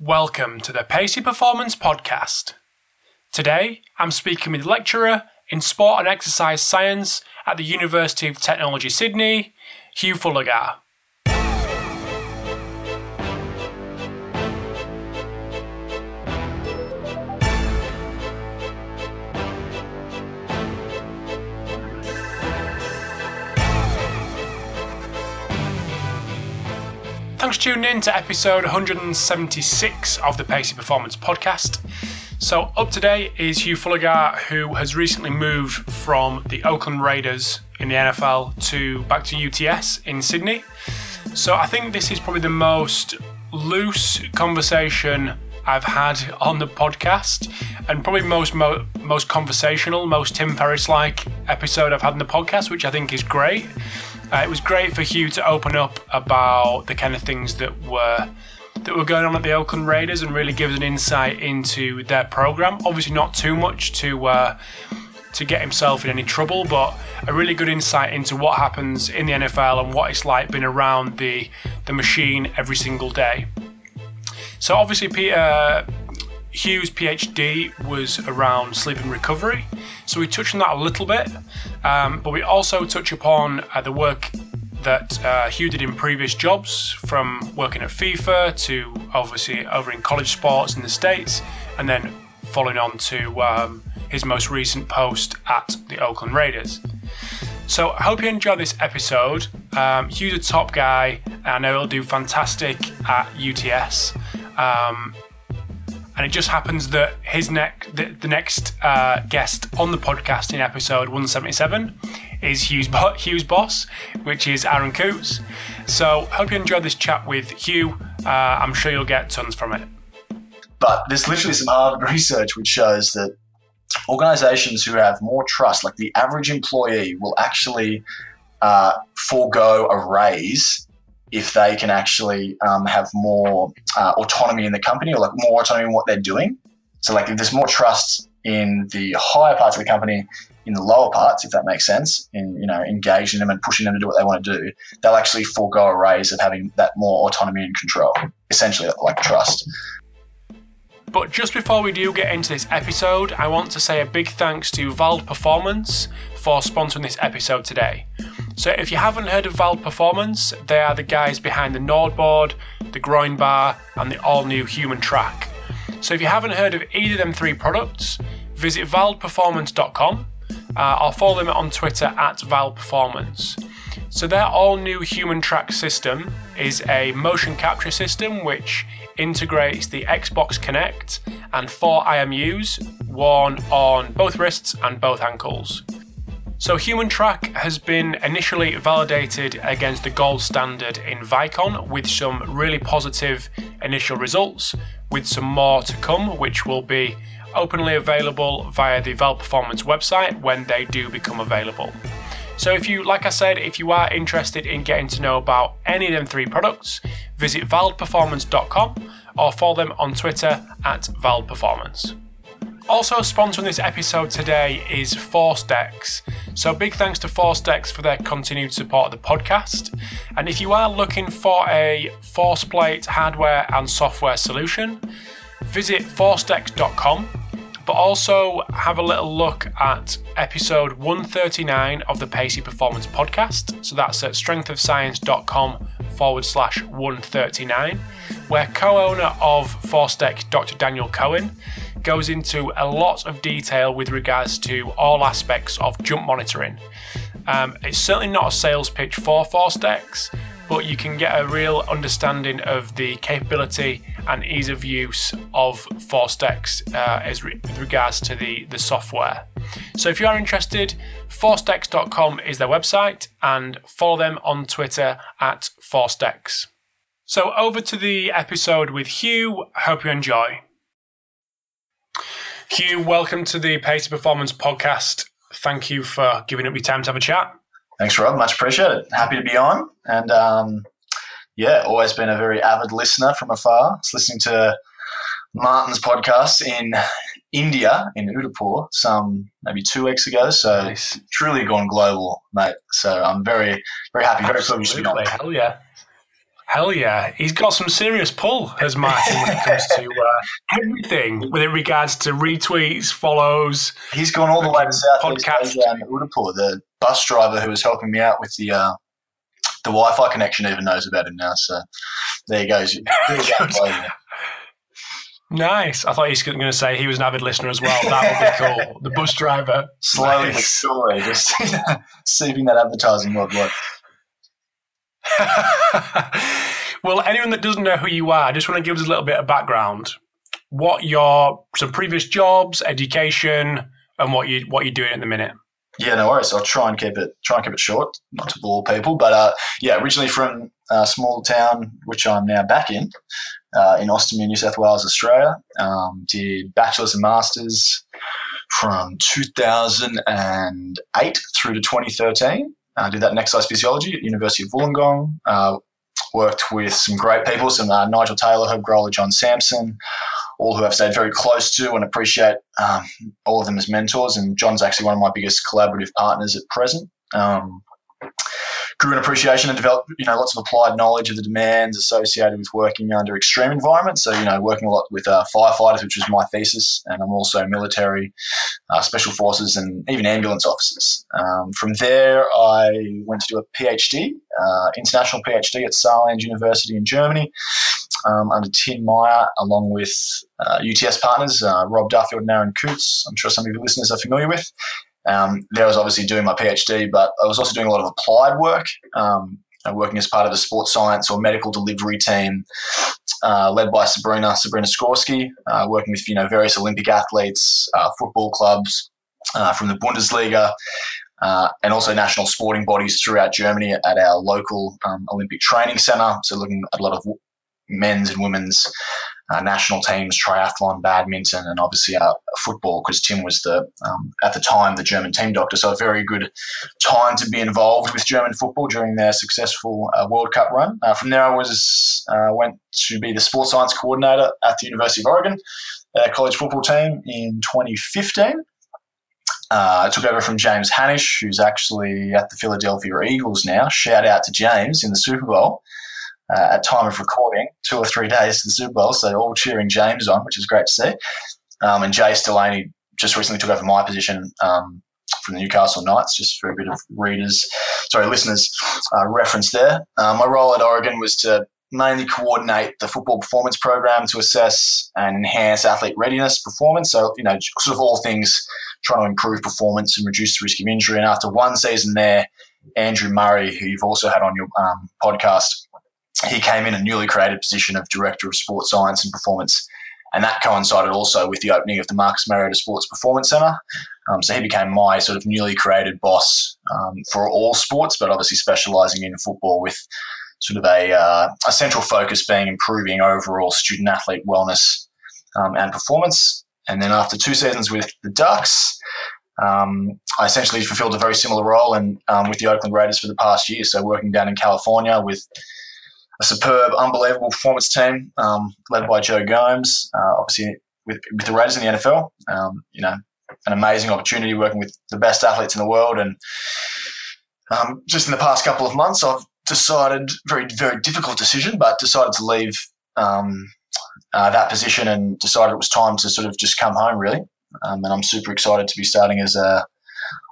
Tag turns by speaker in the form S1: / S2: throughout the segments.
S1: Welcome to the Pacey Performance Podcast. Today, I'm speaking with lecturer in sport and exercise science at the University of Technology Sydney, Hugh Fullagar. Thanks for tuning in to episode 176 of the Pacey Performance Podcast. So, up today is Hugh Fullagar, who has recently moved from the Oakland Raiders in the NFL to back to UTS in Sydney. So, I think this is probably the most loose conversation I've had on the podcast, and probably most mo- most conversational, most Tim Ferriss like episode I've had in the podcast, which I think is great. Uh, it was great for Hugh to open up about the kind of things that were that were going on at the Oakland Raiders and really give us an insight into their program. Obviously, not too much to uh, to get himself in any trouble, but a really good insight into what happens in the NFL and what it's like being around the the machine every single day. So obviously, Peter. Hugh's PhD was around sleep and recovery, so we touched on that a little bit, um, but we also touch upon uh, the work that uh, Hugh did in previous jobs, from working at FIFA to obviously over in college sports in the States, and then following on to um, his most recent post at the Oakland Raiders. So I hope you enjoy this episode. Um, Hugh's a top guy, and I know he'll do fantastic at UTS. Um, and it just happens that his neck, the, the next uh, guest on the podcast in episode 177 is Hugh's, bo- Hugh's boss, which is Aaron Coutts. So, hope you enjoyed this chat with Hugh. Uh, I'm sure you'll get tons from it.
S2: But there's literally some Harvard research which shows that organizations who have more trust, like the average employee, will actually uh, forego a raise if they can actually um, have more uh, autonomy in the company or like more autonomy in what they're doing. So like if there's more trust in the higher parts of the company in the lower parts, if that makes sense, in you know engaging them and pushing them to do what they want to do, they'll actually forego a raise of having that more autonomy and control. Essentially, like trust.
S1: But just before we do get into this episode, I want to say a big thanks to Vald Performance for sponsoring this episode today. So if you haven't heard of Vald Performance, they are the guys behind the NordBord, the Groin Bar, and the all-new HumanTrak. So if you haven't heard of either of them three products, visit valdperformance.com uh, or follow them on Twitter at valdperformance. So their all-new HumanTrak system is a motion capture system which integrates the Xbox Kinect and four IMUs worn on both wrists and both ankles. So HumanTrak has been initially validated against the gold standard in Vicon with some really positive initial results, with some more to come, which will be openly available via the Vald Performance website when they do become available. So if you, like I said, if you are interested in getting to know about any of them three products, visit valdperformance.com or follow them on Twitter at valdperformance. Also sponsoring this episode today is Force ForceDecks. So big thanks to Force ForceDecks for their continued support of the podcast. And if you are looking for a force plate hardware and software solution, visit forcedecks.com. But also have a little look at episode 139 of the Pacey Performance Podcast. So that's at strengthofscience.com forward slash 139, where co owner of ForceDecks, Dr. Daniel Cohen, goes into a lot of detail with regards to all aspects of jump monitoring. Um, it's certainly not a sales pitch for ForceDecks, but you can get a real understanding of the capability and ease of use of ForceDecks uh, as re- with regards to the, the software. So if you are interested, forcedecks.com is their website and follow them on Twitter at ForceDecks. So over to the episode with Hugh. Hope you enjoy. Hugh, welcome to the Pacey Performance Podcast. Thank you for giving up your time to have a chat.
S2: Thanks, Rob. Much appreciated. Happy to be on. And um, yeah, always been a very avid listener from afar. It's listening to Martin's podcast in India, in Udaipur, some maybe two weeks ago. So
S1: Nice.
S2: truly gone global, mate. So I'm very, very happy, very privileged to be on.
S1: Hell yeah. Hell yeah, he's got some serious pull, has Martin, when it comes to uh, everything with regards to retweets, follows.
S2: He's gone all the way to Southeast Asia and Udaipur. The bus driver who was helping me out with the uh, the Wi-Fi connection even knows about him now. So there he goes.
S1: Nice. I thought he was going to say he was an avid listener as well. That would be cool. The bus driver.
S2: Slowly nice. just seeping that advertising worldwide.
S1: well, anyone that doesn't know who you are, I just want to give us a little bit of background. What your some previous jobs, education, and what you what you're doing at the minute.
S2: Yeah, no worries. I'll try and keep it try and keep it short, not to bore people. But uh, yeah, originally from a small town, which I'm now back in, uh, in Austinmer, New South Wales, Australia. Um, did bachelor's and masters from 2008 through to 2013. Uh, did that in exercise physiology at University of Wollongong. Uh, worked with some great people, some uh, Nigel Taylor, Herb Groeller, John Sampson, all who I've stayed very close to and appreciate um, all of them as mentors. And John's actually one of my biggest collaborative partners at present. Um, grew an appreciation and developed, you know, lots of applied knowledge of the demands associated with working under extreme environments. So, you know, working a lot with uh, firefighters, which was my thesis, and I'm also military, uh, special forces, and even ambulance officers. Um, from there, I went to do a PhD, uh, international PhD at Saarland University in Germany. Um, under Tim Meyer, along with UTS uh, partners uh, Rob Duffield and Aaron Coutts. I'm sure some of your listeners are familiar with. Um, there I was obviously doing my PhD, but I was also doing a lot of applied work, um, working as part of a sports science or medical delivery team uh, led by Sabrina Sabrina Skorski, uh, working with you know various Olympic athletes, uh, football clubs uh, from the Bundesliga. Uh, and also national sporting bodies throughout Germany at our local um, Olympic training centre. So, looking at a lot of men's and women's uh, national teams, triathlon, badminton, and obviously uh, football because Tim was the um, at the time the German team doctor. So a very good time to be involved with German football during their successful uh, World Cup run. Uh, from there, I was uh, went to be the sports science coordinator at the University of Oregon, their college football team in 2015. Uh, I took over from James Hanisch, who's actually at the Philadelphia Eagles now. Shout out to James in the Super Bowl uh, at time of recording, two or three days to the Super Bowl. So all cheering James on, which is great to see. Um, and Jay Stellani just recently took over my position um, from the Newcastle Knights, just for a bit of readers, sorry, listeners uh, reference there. Um, my role at Oregon was to mainly coordinate the football performance program to assess and enhance athlete readiness performance. So, you know, sort of all things trying to improve performance and reduce the risk of injury. And after one season there, Andrew Murray, who you've also had on your um, podcast, he came in a newly created position of Director of Sports Science and Performance. And that coincided also with the opening of the Marcus Mariota Sports Performance Centre. Um, so he became my sort of newly created boss um, for all sports, but obviously specialising in football with sort of a, uh, a central focus being improving overall student athlete wellness um, and performance. And then after two seasons with the Ducks, um, I essentially fulfilled a very similar role and um, with the Oakland Raiders for the past year. So working down in California with a superb, unbelievable performance team um, led by Joe Gomes. Uh, obviously, with, with the Raiders in the NFL, um, you know, an amazing opportunity working with the best athletes in the world. And um, just in the past couple of months, I've decided very, very difficult decision, but decided to leave um, uh, that position and decided it was time to sort of just come home, really. Um, and I'm super excited to be starting as a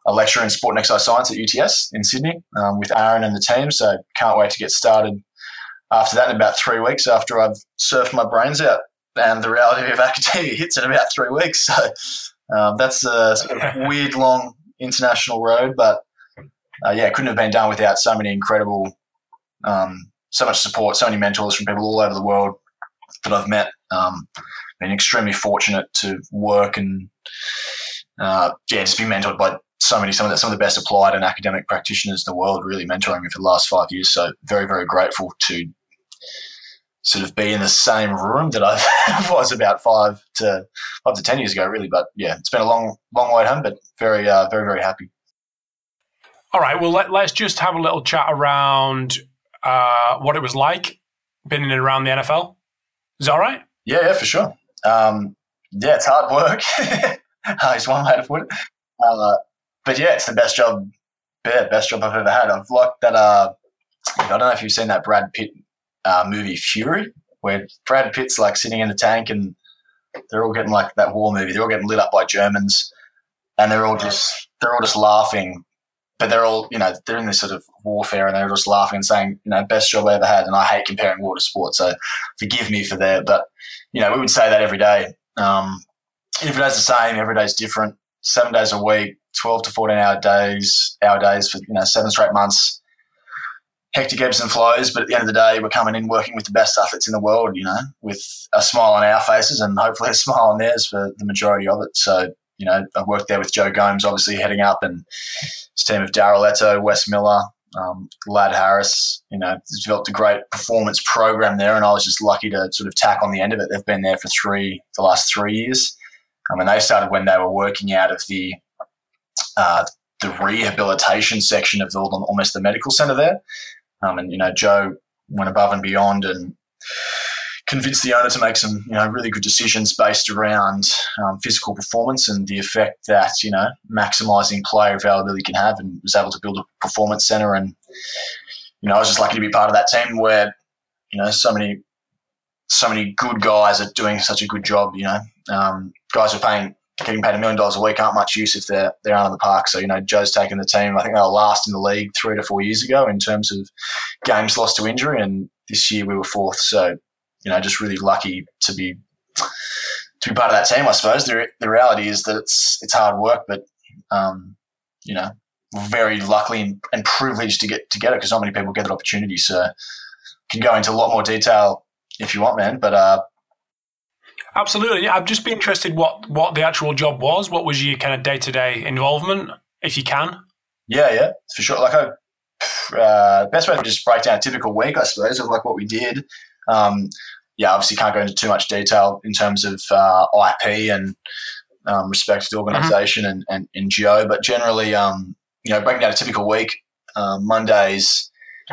S2: a lecturer in sport and exercise science at UTS in Sydney um, with Aaron and the team. So can't wait to get started after that, in about three weeks after I've surfed my brains out, and the reality of academia hits in about three weeks. So um, that's a sort of weird, long international road, but uh, yeah, it couldn't have been done without so many incredible, um, so much support, so many mentors from people all over the world that I've met. Um, been extremely fortunate to work and uh, yeah, just be mentored by so many some of the, some of the best applied and academic practitioners in the world, really mentoring me for the last five years. So very very grateful to sort of be in the same room that I was about five to five to ten years ago, really. But yeah, it's been a long, long way home, but very, uh, very, very happy.
S1: All right, well, let, us just have a little chat around uh, what it was like being in and around the NFL. Is that all right?
S2: Yeah, yeah, for sure. Um, yeah, it's hard work. It's one way to put it. Uh, but yeah, it's the best job, yeah, best job I've ever had. I've liked that. Uh, I don't know if you've seen that Brad Pitt uh, movie Fury, where Brad Pitt's like sitting in the tank and they're all getting like that war movie. They're all getting lit up by Germans, and they're all just they're all just laughing. But they're all you know they're in this sort of warfare, and they're just laughing and saying you know best job I ever had. And I hate comparing war to sport, so forgive me for that. But you know we would say that every day. Um, every day's the same. Every day's different. Seven days a week, twelve to fourteen hour days, hour days for you know seven straight months hectic ebbs and flows, but at the end of the day, we're coming in working with the best athletes in the world, you know, with a smile on our faces and hopefully a smile on theirs for the majority of it. So, you know, I worked there with Joe Gomes, obviously heading up, and his team of Daryl Eto, Wes Miller, um, Lad Harris, you know, developed a great performance program there, and I was just lucky to sort of tack on the end of it. They've been there for three, the last three years. I mean, they started when they were working out of the uh, the rehabilitation section of the, almost the medical center there. Um, and you know, Joe went above and beyond and convinced the owner to make some you know really good decisions based around um, physical performance and the effect that you know maximizing player availability can have, and was able to build a performance center. And you know, I was just lucky to be part of that team where you know so many so many good guys are doing such a good job. You know, um, guys are paying getting paid a million dollars a week aren't much use if they're they're out of the park. So you know, Joe's taken the team. I think they were last in the league three to four years ago in terms of games lost to injury, and this year we were fourth. So you know, just really lucky to be to be part of that team. I suppose the the reality is that it's it's hard work, but um, you know, very lucky and, and privileged to get to get it because not many people get that opportunity. So can go into a lot more detail if you want, man. But uh,
S1: Absolutely. Yeah, I'd just be interested what what the actual job was. What was your kind of day to day involvement, if you can?
S2: Yeah, yeah, for sure. Like, I, uh, best way to just break down a typical week, I suppose, of like what we did. Um, yeah, obviously can't go into too much detail in terms of uh, IP and um, respect to the mm-hmm. organization mm-hmm. and, and, but generally, um, you know, breaking down a typical week, um, Mondays,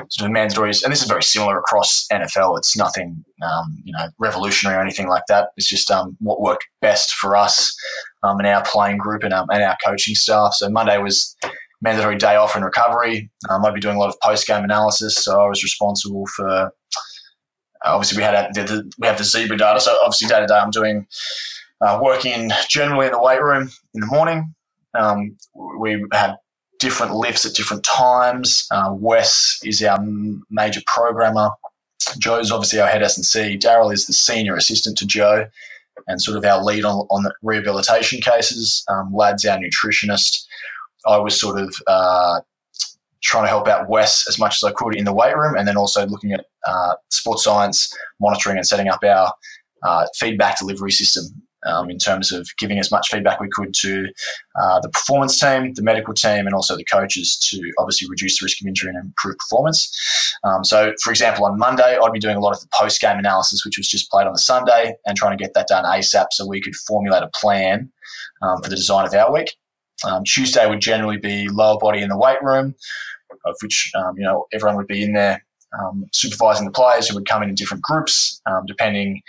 S2: sort of mandatory, and this is very similar across NFL. It's nothing, um, you know, revolutionary or anything like that. It's just um, what worked best for us um, and our playing group and, um, and our coaching staff. So Monday was mandatory day off and recovery. Um, I'd be doing a lot of post game analysis, so I was responsible for. Obviously, we had the, the, we have the zebra data. So obviously, day to day, I'm doing uh, working generally in the weight room in the morning. Um, we had different lifts at different times. Uh, Wes is our major programmer. Joe's obviously our head S&C. Daryl is the senior assistant to Joe and sort of our lead on, on the rehabilitation cases. Um, Lad's our nutritionist. I was sort of uh, trying to help out Wes as much as I could in the weight room and then also looking at uh, sports science, monitoring and setting up our uh, feedback delivery system um, in terms of giving as much feedback we could to uh, the performance team, the medical team, and also the coaches to obviously reduce the risk of injury and improve performance. Um, so, for example, on Monday, I'd be doing a lot of the post game analysis, which was just played on the Sunday, and trying to get that done ASAP so we could formulate a plan um, for the design of our week. Um, Tuesday would generally be lower body in the weight room, of which um, you know everyone would be in there um, supervising the players who would come in in different groups, depending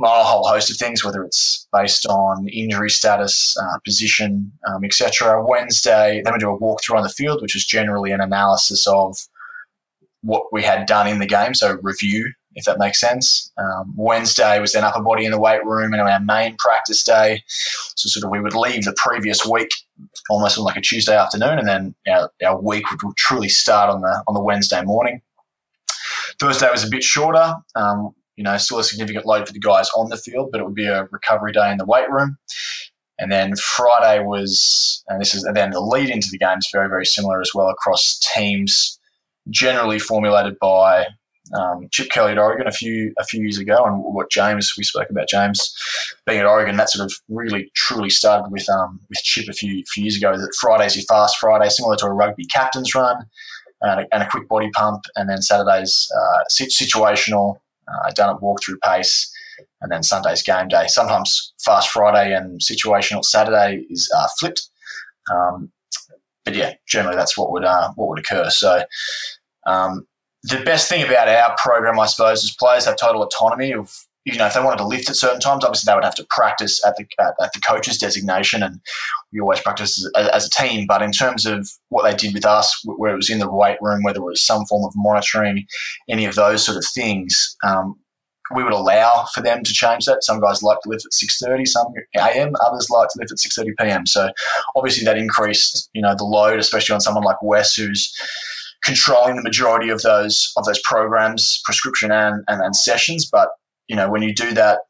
S2: a whole host of things, whether it's based on injury status, uh, position, um, etc. Wednesday, then we do a walkthrough on the field, which is generally an analysis of what we had done in the game, so review, if that makes sense. Um, Wednesday was then upper body in the weight room and our main practice day. So sort of we would leave the previous week almost on like a Tuesday afternoon, and then our, our week would truly start on the on the Wednesday morning. Thursday was a bit shorter. Um, you know, still a significant load for the guys on the field, but it would be a recovery day in the weight room. And then Friday was, and this is, and then the lead into the game is very, very similar as well across teams, generally formulated by um, Chip Kelly at Oregon a few a few years ago, and what James we spoke about James being at Oregon. That sort of really truly started with um, with Chip a few few years ago. That Friday's your fast Friday, similar to a rugby captain's run, and a, and a quick body pump, and then Saturday's uh, situational uh, done at walkthrough pace, and then Sunday's game day. Sometimes Fast Friday and situational Saturday is uh, flipped. Um, but yeah, generally that's what would uh, what would occur. So um, the best thing about our program, I suppose, is players have total autonomy of you know, if they wanted to lift at certain times, obviously they would have to practice at the at, at the coach's designation, and we always practice as, as, a team. But in terms of what they did with us, where it was in the weight room, whether it was some form of monitoring, any of those sort of things, um, we would allow for them to change that. Some guys like to lift at six thirty, some a.m. Others like to lift at six thirty p.m. So obviously that increased, you know, the load, especially on someone like Wes, who's controlling the majority of those of those programs, prescription and, and, and sessions. But you know, when you do that,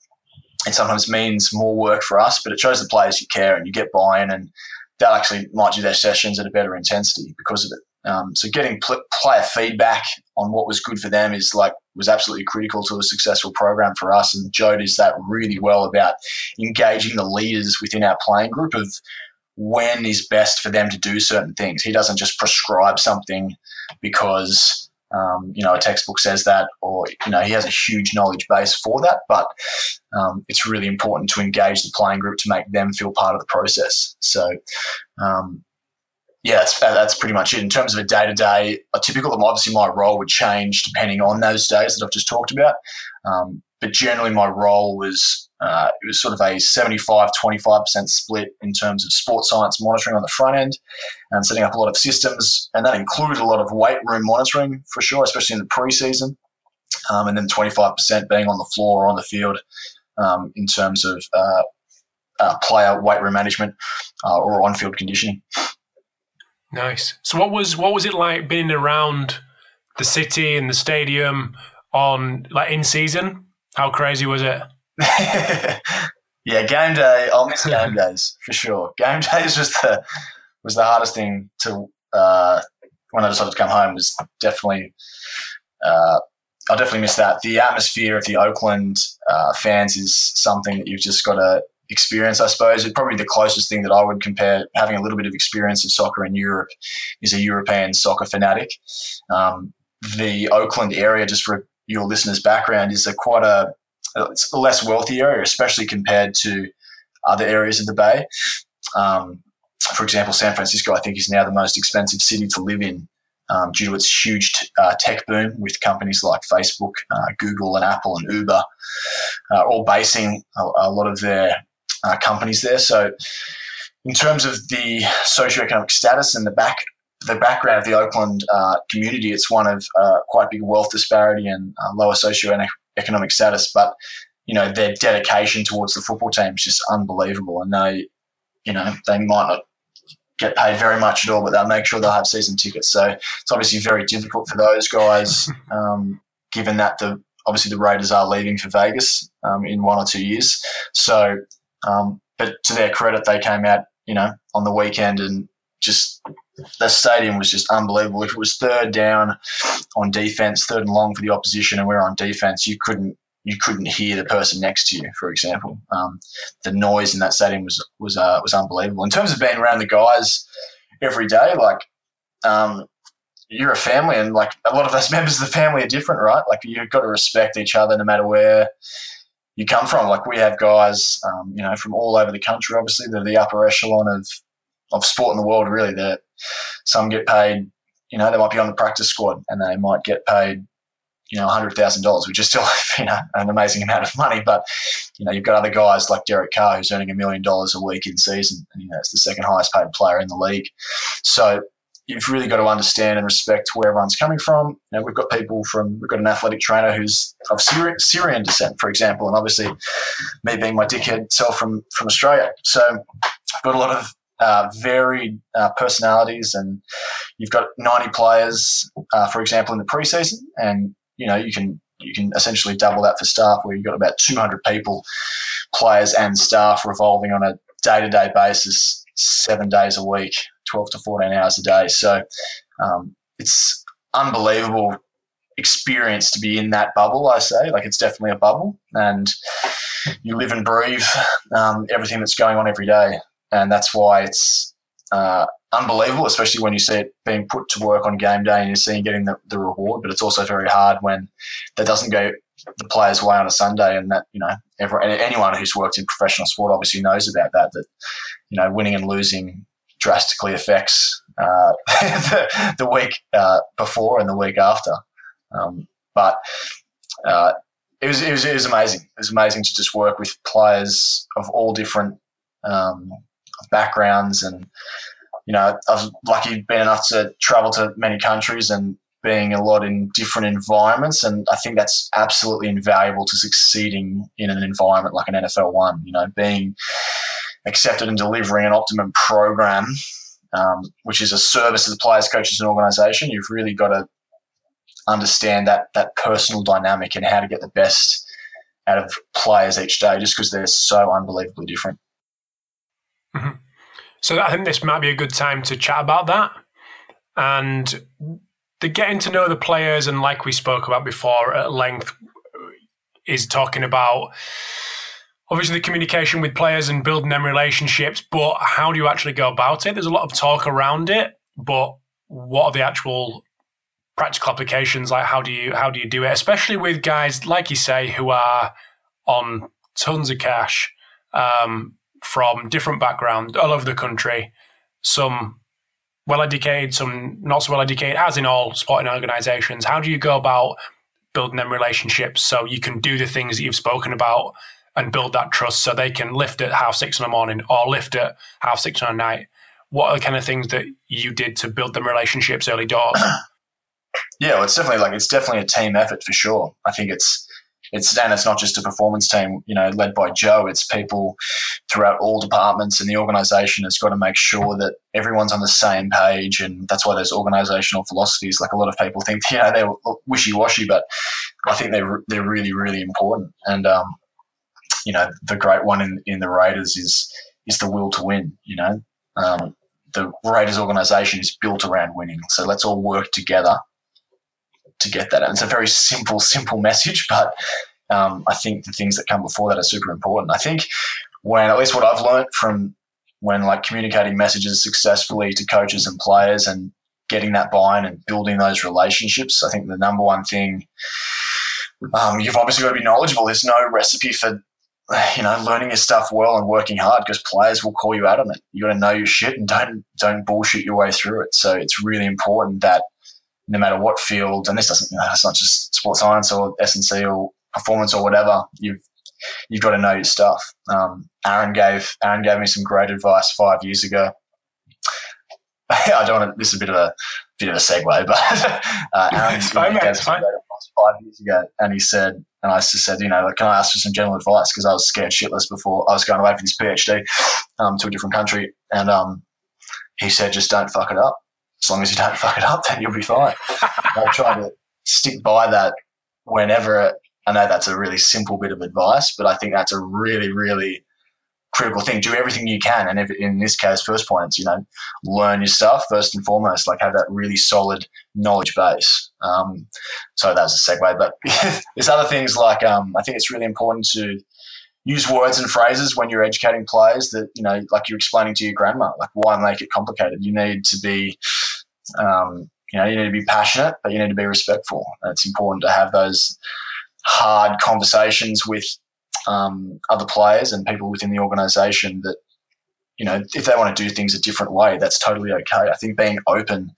S2: it sometimes means more work for us, but it shows the players you care and you get buy-in, and they'll actually might do their sessions at a better intensity because of it. Um, so getting pl- player feedback on what was good for them is like was absolutely critical to a successful program for us. And Joe does that really well about engaging the leaders within our playing group of when is best for them to do certain things. He doesn't just prescribe something because um, you know, a textbook says that, or you know, he has a huge knowledge base for that. But um, it's really important to engage the playing group to make them feel part of the process. So, um, yeah, that's, that's pretty much it. In terms of a day to day, a typical, obviously my role would change depending on those days that I've just talked about. Um, but generally, my role was uh, it was sort of a 75 25% split in terms of sports science monitoring on the front end and setting up a lot of systems. And that included a lot of weight room monitoring for sure, especially in the preseason. Um, and then 25% being on the floor or on the field um, in terms of uh, uh, player weight room management uh, or on field conditioning.
S1: Nice. So, what was what was it like being around the city and the stadium on like in season? How crazy was it?
S2: yeah, game day. I'll miss game days for sure. Game days was the was the hardest thing to uh, when I decided to come home. Was definitely uh, I'll definitely miss that. The atmosphere of the Oakland uh, fans is something that you've just got to experience. I suppose it's probably the closest thing that I would compare. Having a little bit of experience of soccer in Europe is a European soccer fanatic. Um, the Oakland area, just for your listeners' background, is a quite a it's a less wealthy area, especially compared to other areas of the Bay. Um, for example, San Francisco, I think, is now the most expensive city to live in um, due to its huge t- uh, tech boom with companies like Facebook, uh, Google, and Apple and Uber, uh, all basing a, a, lot of their uh, companies there. So, in terms of the socioeconomic status and the back the background of the Oakland uh, community, it's one of uh, quite big wealth disparity and lower socioeconomic economic status, but you know their dedication towards the football team is just unbelievable, and they, you know, they might not get paid very much at all, but they'll make sure they'll have season tickets. So it's obviously very difficult for those guys, um, given that the obviously the Raiders are leaving for Vegas um, in one or two years. So, um, but to their credit, they came out, you know, on the weekend and just the stadium was just unbelievable. If it was third down on defense, third and long for the opposition, and we're on defense, you couldn't you couldn't hear the person next to you. For example, um, the noise in that stadium was was uh, was unbelievable. In terms of being around the guys every day, like um, you're a family, and like a lot of those members of the family are different, right? Like you've got to respect each other no matter where you come from. Like we have guys, um, you know, from all over the country. Obviously, they're the upper echelon of of sport in the world. Really, that some get paid. You know, they might be on the practice squad and they might get paid you know, hundred thousand dollars, which is still you know an amazing amount of money. But you know, you've got other guys like Derek Carr who's earning a million dollars a week in season, and you know, it's the second highest paid player in the league. So you've really got to understand and respect where everyone's coming from. You know, we've got people from we've got an athletic trainer who's of Syrian, Syrian descent, for example, and obviously me being my dickhead self from from Australia. So I've got a lot of uh, varied uh, personalities, and you've got 90 players, uh, for example, in the preseason, and you know you can you can essentially double that for staff, where you've got about 200 people, players and staff, revolving on a day-to-day basis, seven days a week, 12 to 14 hours a day. So um, it's unbelievable experience to be in that bubble. I say, like it's definitely a bubble, and you live and breathe um, everything that's going on every day and that's why it's uh, unbelievable, especially when you see it being put to work on game day and you're seeing getting the, the reward. But it's also very hard when that doesn't go the player's way on a Sunday, and that you know everyone, anyone who's worked in professional sport obviously knows about that. That you know winning and losing drastically affects uh, the, the, week uh, before and the week after. Um, but uh, it was, it was it was amazing. It was amazing to just work with players of all different um, backgrounds, and you know, I've lucky been enough to travel to many countries and being a lot in different environments, and I think that's absolutely invaluable to succeeding in an environment like an NFL one. You know, being accepted and delivering an optimum program, um, which is a service to the players, coaches, and organisation. You've really got to understand that that personal dynamic and how to get the best out of players each day, just because they're so unbelievably different.
S1: Mm-hmm. So I think this might be a good time to chat about that. And the getting to know the players and like we spoke about before at length is talking about obviously the communication with players and building them relationships, but how do you actually go about it? There's a lot of talk around it, but what are the actual practical applications? Like how do you how do you do it? Especially with guys like you say who are on tons of cash. Um, from different backgrounds all over the country. Some well educated some not so well educated as in all sporting organizations. How do you go about building them relationships so you can do the things that you've spoken about and build that trust so they can lift at half six in the morning or lift at half six in the night? What are the kind of things that you did to build them relationships early doors?
S2: Yeah, well, it's definitely like it's definitely a team effort for sure. I think it's it's and it's not just a performance team, you know, led by Joe. It's people throughout all departments, and the organisation has got to make sure that everyone's on the same page. And that's why there's organisational philosophies. Like a lot of people think, you know, they're wishy washy, but I think they're they're really really important. And um, you know, the great one in in the Raiders is is the will to win. You know, um, the Raiders organisation is built around winning. So let's all work together to get that. And it's a very simple, simple message, but um, I think the things that come before that are super important. I think when, at least what I've learned from when like communicating messages successfully to coaches and players and getting that buy-in and building those relationships, I think the number one thing um, you've obviously got to be knowledgeable. There's no recipe for you know learning your stuff well and working hard because players will call you out on it. You got to know your shit and don't don't bullshit your way through it. So it's really important that no matter what field, and this doesn't, you know, it's not just sports science or S&C or performance or whatever, you've, you've got to know your stuff. Um, Aaron gave, Aaron gave me some great advice five years ago. I don't want to, this is a bit of a, bit of a segue, but uh, Aaron
S1: fine, gave it's fine.
S2: five years ago, and he said, and I just said, you know, like, can I ask for some general advice? Because I was scared shitless before I was going away for this PhD um, to a different country, and um, he said, just don't fuck it up as long as you don't fuck it up, then you'll be fine. I try to stick by that whenever. I know that's a really simple bit of advice, but I think that's a really, really critical thing. Do everything you can, and if, in this case, first points, you know, learn your stuff first and foremost. Like have that really solid knowledge base. Um, so that was a segue, but there's other things like um, I think it's really important to use words and phrases when you're educating players that you know like you're explaining to your grandma like why make it complicated? You need to be um, you know you need to be passionate but you need to be respectful. And it's important to have those hard conversations with um, other players and people within the organization that you know if they want to do things a different way that's totally okay. I think being open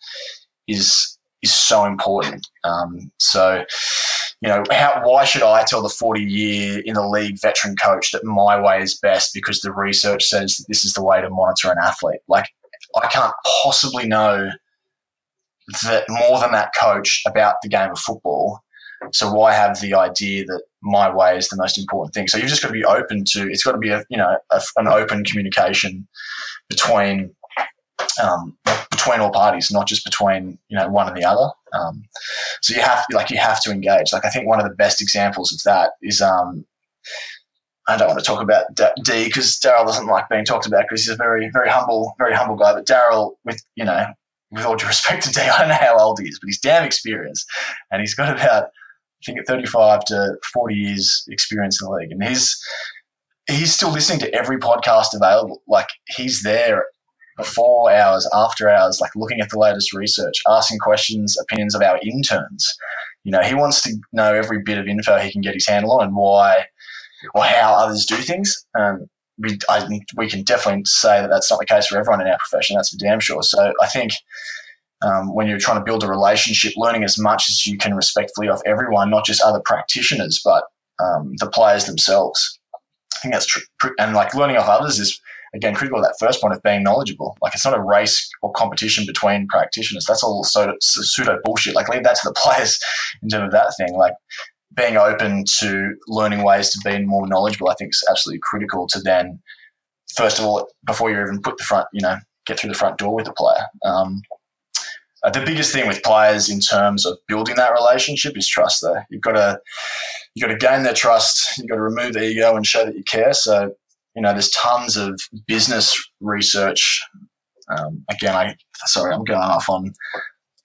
S2: is is so important. Um, so you know, how, why should I tell the 40 year in the league veteran coach that my way is best because the research says that this is the way to monitor an athlete? Like, I can't possibly know that more than that coach about the game of football. So why have the idea that my way is the most important thing? So you've just got to be open to. It's got to be a you know a, an open communication between um, between all parties, not just between you know one and the other. Um, so you have like you have to engage. Like I think one of the best examples of that is um, I don't want to talk about D because Daryl doesn't like being talked about because he's a very very humble very humble guy. But Daryl, with you know, with all due respect to D, I don't know how old he is, but he's damn experienced, and he's got about I think at 35 to 40 years experience in the league, and he's he's still listening to every podcast available. Like he's there before hours, after hours, like looking at the latest research, asking questions, opinions of our interns. You know, he wants to know every bit of info he can get his handle on and why or how others do things. Um, we, I, we can definitely say that that's not the case for everyone in our profession. That's for damn sure. So I think um, when you're trying to build a relationship, learning as much as you can respectfully of everyone, not just other practitioners, but um, the players themselves. I think that's true. And like learning off others is again critical of that first point of being knowledgeable. Like it's not a race or competition between practitioners. That's all pseudo, pseudo bullshit. Like leave that to the players in terms of that thing. Like being open to learning ways to be more knowledgeable, I think is absolutely critical to then, first of all, before you even put the front, you know, get through the front door with the player. Um, uh, the biggest thing with players in terms of building that relationship is trust. Though you've got to you've got to gain their trust. You've got to remove the ego and show that you care. So you know, there's tons of business research. Um, again, I sorry, I'm going off on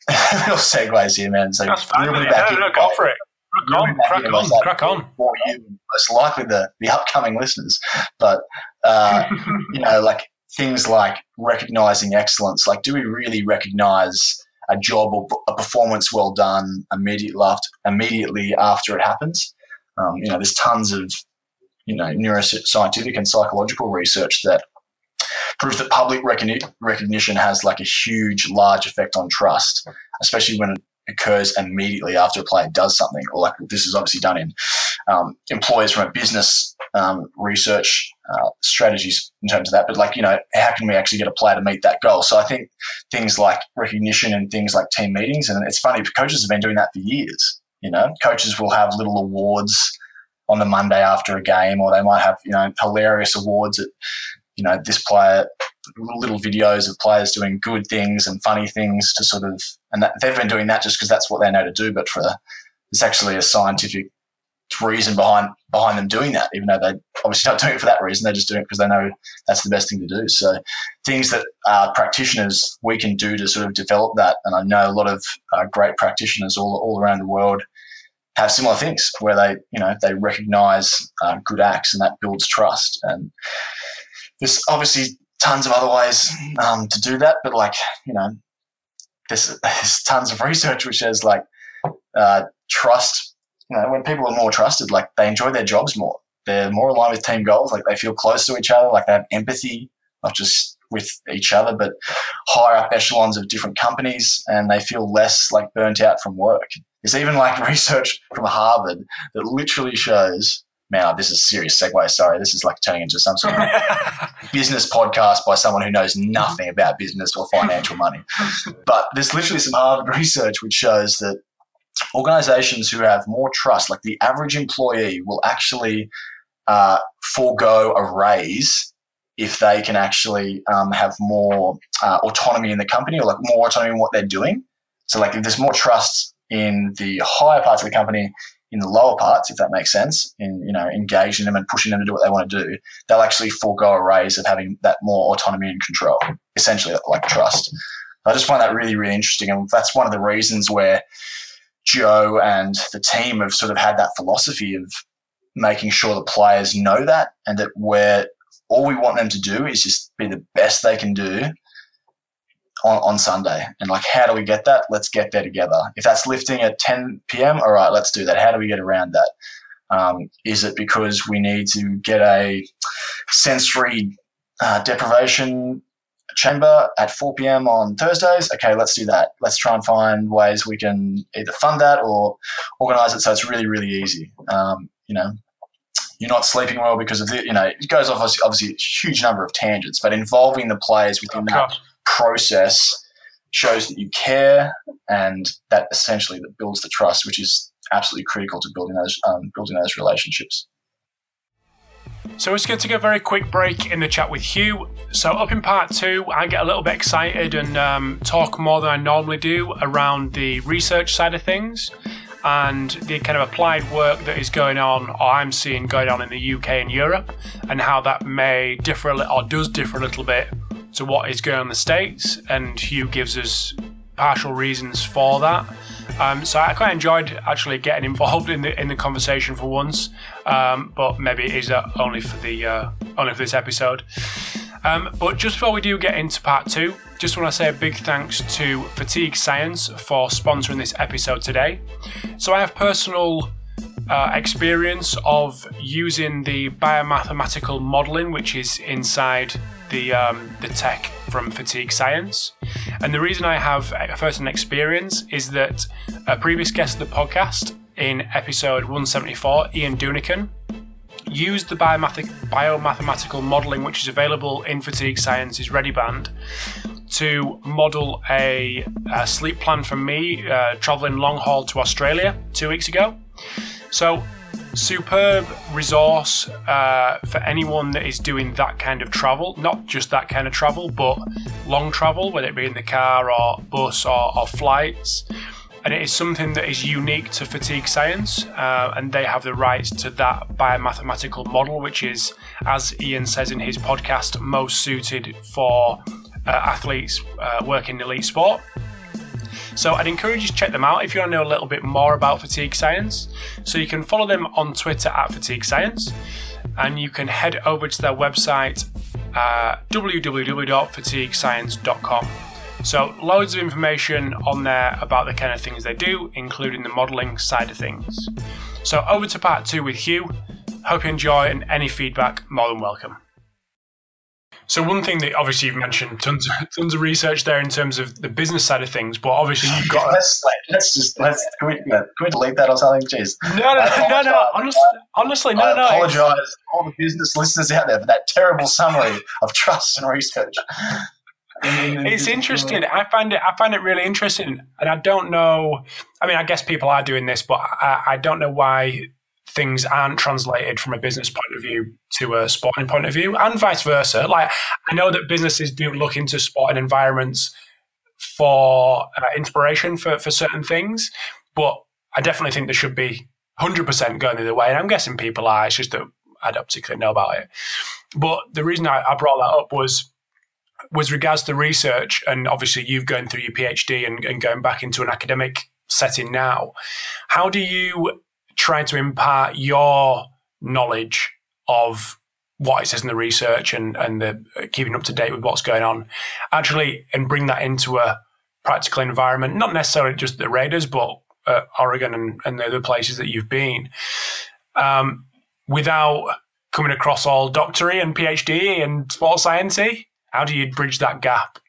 S2: little segues here, man. So
S1: That's fine, really back no, no, go for it. Crack on, crack on, crack on.
S2: For you, most likely the, the upcoming listeners, but uh, you know, like things like recognizing excellence. Like, do we really recognize a job or a performance well done immediately after, immediately after it happens? Um, you know, there's tons of you know neuroscientific and psychological research that proves that public recognition has like a huge, large effect on trust, especially when it occurs immediately after a player does something. Or like this is obviously done in um, employers from a business um, research uh, strategies in terms of that. But like you know, how can we actually get a player to meet that goal? So I think things like recognition and things like team meetings, and it's funny, coaches have been doing that for years. You know, coaches will have little awards on the Monday after a game, or they might have you know hilarious awards at you know this player, little videos of players doing good things and funny things to sort of, and that, they've been doing that just because that's what they know to do. But for it's actually a scientific reason behind behind them doing that, even though they obviously not doing it for that reason. They're just doing it because they know that's the best thing to do. So things that uh, practitioners we can do to sort of develop that, and I know a lot of uh, great practitioners all all around the world have similar things where they, you know, they recognize uh, good acts and that builds trust. And there's obviously tons of other ways um, to do that, but like, you know, there's, there's tons of research which says like uh, trust. You know, when people are more trusted, like they enjoy their jobs more. They're more aligned with team goals. Like they feel close to each other. Like they have empathy, not just with each other, but higher up echelons of different companies, and they feel less like burnt out from work. There's even like research from Harvard that literally shows. Man, this is serious segue. Sorry, this is like turning into some sort of business podcast by someone who knows nothing about business or financial money. But there's literally some Harvard research which shows that organizations who have more trust, like the average employee, will actually uh, forego a raise if they can actually um, have more uh, autonomy in the company or like more autonomy in what they're doing. So, like, if there's more trust in the higher parts of the company in the lower parts, if that makes sense, in you know engaging them and pushing them to do what they want to do, they'll actually forego a raise of having that more autonomy and control, essentially like trust. I just find that really, really interesting, and that's one of the reasons where Joe and the team have sort of had that philosophy of making sure the players know that, and that where all we want them to do is just be the best they can do on, on Sunday. And like, how do we get that? Let's get there together. If that's lifting at 10 p.m., all right, let's do that. How do we get around that? Um, is it because we need to get a sensory uh, deprivation chamber at 4 p.m. on Thursdays? Okay, let's do that. Let's try and find ways we can either fund that or organize it so it's really, really easy. Um, you know, you're not sleeping well because of the, you know, it goes off obviously, obviously a huge number of tangents, but involving the players within oh, that process shows that you care, and that essentially that builds the trust, which is absolutely critical to building those um, building those relationships.
S1: So it's going to take a very quick break in the chat with Hugh. So up in part two, I get a little bit excited and um, talk more than I normally do around the research side of things and the kind of applied work that is going on, or I'm seeing going on in the UK and Europe, and how that may differ a little, or does differ a little bit to what is going on in the States, and Hugh gives us partial reasons for that. Um, so I quite enjoyed actually getting involved in the in the conversation for once, um, but maybe it is uh, only for the uh, only for this episode. Um, but just before we do get into part two, just want to say a big thanks to Fatigue Science for sponsoring this episode today. So I have personal uh, experience of using the biomathematical modeling, which is inside the um, the tech from Fatigue Science. And the reason I have a first-hand experience is that a previous guest of the podcast in episode 174, Ian Dunican, used the biomathematical modelling which is available in Fatigue Science's ReadyBand to model a, a, sleep plan for me uh, traveling long haul to Australia two weeks ago. So, superb resource uh, for anyone that is doing that kind of travel, not just that kind of travel, but long travel, whether it be in the car or bus or, or flights and it is something that is unique to fatigue science, uh, and they have the rights to that biomathematical model, which is, as Ian says in his podcast, most suited for uh, athletes uh, working in elite sport. So I'd encourage you to check them out if you want to know a little bit more about fatigue science. So you can follow them on Twitter at fatigue science, and you can head over to their website uh, www.fatiguescience.com. So, loads of information on there about the kind of things they do, including the modelling side of things. So, over to part two with Hugh. Hope you enjoy, and any feedback, more than welcome. So one thing that obviously you've mentioned tons of, tons of research there in terms of the business side of things, but obviously you've got.
S2: let's, let's just let's can we, can we delete that or something? Jeez.
S1: No, no, no, no. Honestly, honestly, no, no
S2: I
S1: no.
S2: Apologise, all the business listeners out there for that terrible summary of trust and research
S1: it's interesting. I find it. I find it really interesting, and I don't know. I mean, I guess people are doing this, but I, I don't know why things aren't translated from a business point of view to a sporting point of view, and vice versa. Like I know that businesses do look into sporting environments for uh, inspiration for for certain things, but I definitely think there should be hundred percent going the other way. And I'm guessing people are. It's just that I don't particularly know about it. But the reason I, I brought that up was with regards to research, and obviously you've gone through your PhD and, and going back into an academic setting now, how do you try to impart your knowledge of what it says in the research and, and the keeping up to date with what's going on, actually, and bring that into a practical environment, not necessarily just the Raiders, but uh, Oregon and, and the other places that you've been, um, without coming across all doctory and PhD and sports sciencey? How do you bridge that gap?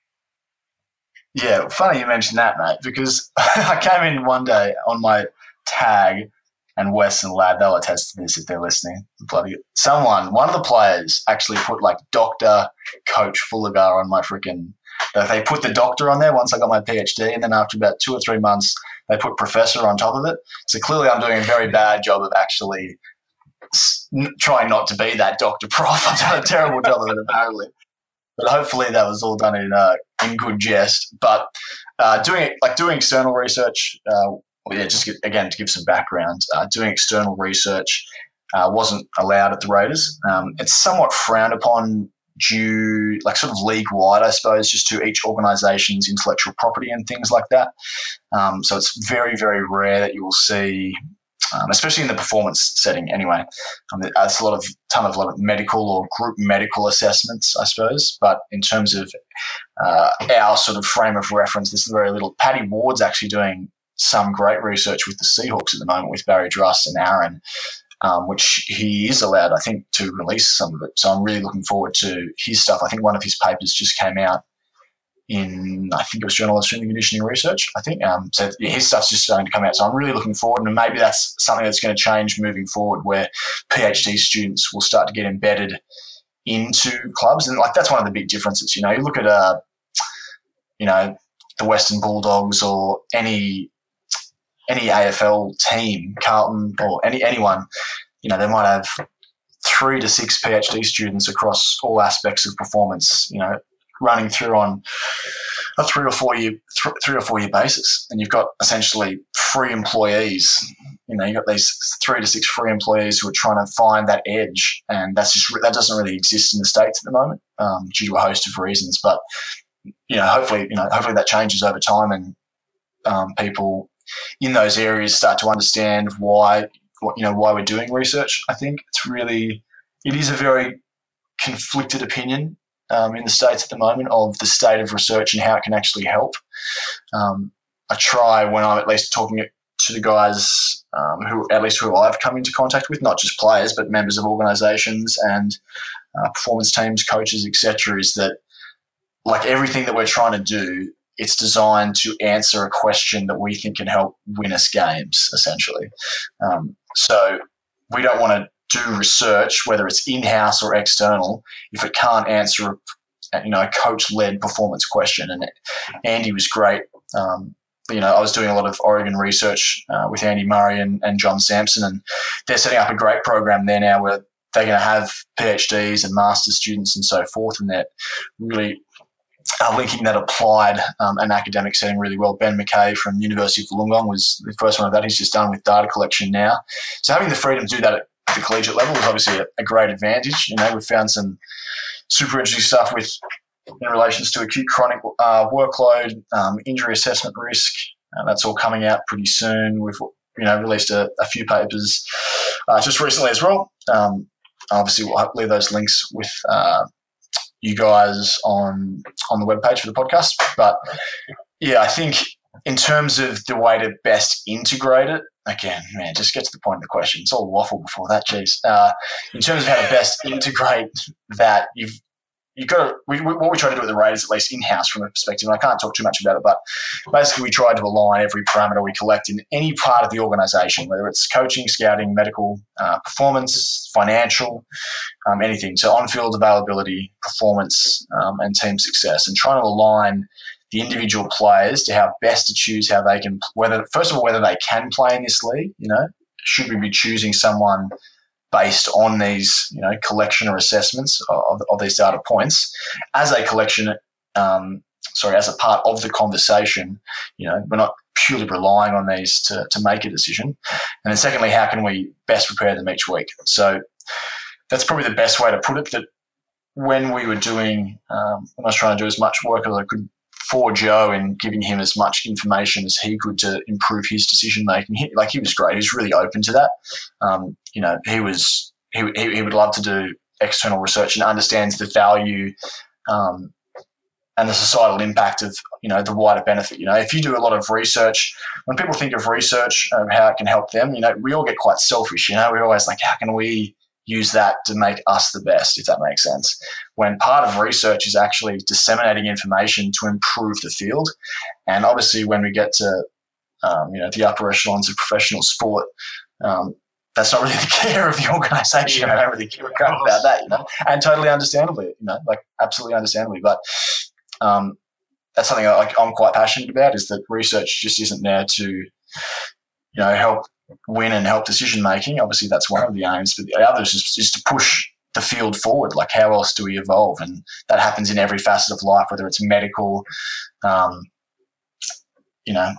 S2: Yeah, funny you mentioned that, mate, because I came in one day on my tag, and Wes and Lad, they'll attest to this if they're listening. Bloody someone, one of the players actually put like Doctor Coach Fullagar on my freaking. They put the doctor on there once I got my PhD, and then after about two or three months, they put professor on top of it. So clearly, I'm doing a very bad job of actually trying not to be that doctor prof. I've done a terrible job of it, apparently but hopefully that was all done in uh, in good jest. But uh, doing it like doing external research, uh, yeah, just get, again to give some background, uh, doing external research uh, wasn't allowed at the Raiders. Um, it's somewhat frowned upon due, like sort of league wide, I suppose, just to each organisation's intellectual property and things like that. Um, so it's very, very rare that you will see um, especially in the performance setting. Anyway, that's a lot of ton of lot of medical or group medical assessments, I suppose. But in terms of uh, our sort of frame of reference, there's very little. Paddy Ward's actually doing some great research with the Seahawks at the moment with Barry Druss and Aaron. Um, which he is allowed, I think, to release some of it. So I'm really looking forward to his stuff. I think one of his papers just came out in I think it was Journal of Strength and Conditioning Research. I think um, so. His stuff's just starting to come out, so I'm really looking forward, and maybe that's something that's going to change moving forward, where PhD students will start to get embedded into clubs, and like that's one of the big differences. You know, you look at uh, you know, the Western Bulldogs or any any AFL team, Carlton or any anyone, you know, they might have three to six PhD students across all aspects of performance. You know, running through on a three or four year th- three or four year basis, and you've got essentially free employees. You know, you've got these three to six free employees who are trying to find that edge, and that's just that doesn't really exist in the states at the moment um, due to a host of reasons. But you know, hopefully, you know, hopefully that changes over time, and um, people in those areas start to understand why what, you know why we're doing research. I think it's really it is a very conflicted opinion um, in the states at the moment of the state of research and how it can actually help. Um, I try when I'm at least talking to the guys um, who, at least who I've come into contact with, not just players but members of organisations and uh, performance teams, coaches, etc. Is that like everything that we're trying to do it's designed to answer a question that we think can help win us games, essentially. Um, so we don't want to do research, whether it's in-house or external, if it can't answer a, you know a coach-led performance question. And Andy was great. Um, you know, I was doing a lot of Oregon research uh, with Andy Murray and, and John Sampson, and they're setting up a great program there now where they're going to have PhDs and master's students and so forth, and they're really uh, linking that applied um, and academic setting really well. Ben McKay from University of Wollongong was the first one of that. He's just done with data collection now. So having the freedom to do that at the collegiate level is obviously a, a great advantage. You know, we've found some super interesting stuff with in relations to acute chronic uh, workload, um, injury assessment risk. Uh, that's all coming out pretty soon. We've you know released a, a few papers uh, just recently as well. Um, obviously, we'll leave those links with uh, you guys on on the webpage for the podcast. But yeah, I think in terms of the way to best integrate it, again, man, just get to the point of the question. It's all waffle before that, geez. Uh, in terms of how to best integrate that, you've you got we, what we try to do with the Raiders, at least in house from a perspective, and I can't talk too much about it, but basically we tried to align every parameter we collect in any part of the organisation, whether it's coaching, scouting, medical, uh, performance, financial, um, anything. So on field availability, performance, um, and team success, and trying to align the individual players to how best to choose how they can, whether, first of all, whether they can play in this league, you know, should we be choosing someone based on these, you know, collection or assessments of, of these data points as a collection, um, sorry, as a part of the conversation. You know, we're not purely relying on these to, to make a decision. And then secondly, how can we best prepare them each week? So that's probably the best way to put it. That when we were doing, um, when I was trying to do as much work as I could for Joe and giving him as much information as he could to improve his decision making. Like he was great. He was really open to that. Um, you know, he was he, he would love to do external research and understands the value um, and the societal impact of you know the wider benefit. You know, if you do a lot of research, when people think of research of how it can help them, you know, we all get quite selfish. You know, we're always like, how can we use that to make us the best, if that makes sense. When part of research is actually disseminating information to improve the field. And obviously, when we get to um, you know the upper echelons of professional sport, um, that's not really the care of the organisation. Yeah. I don't really care about that, you know, and totally understandably, you know, like absolutely understandably. But um, that's something I, like I'm quite passionate about is that research just isn't there to, you know, help win and help decision making. Obviously, that's one of the aims, but the other is just, is to push the field forward. Like, how else do we evolve? And that happens in every facet of life, whether it's medical, um, you know,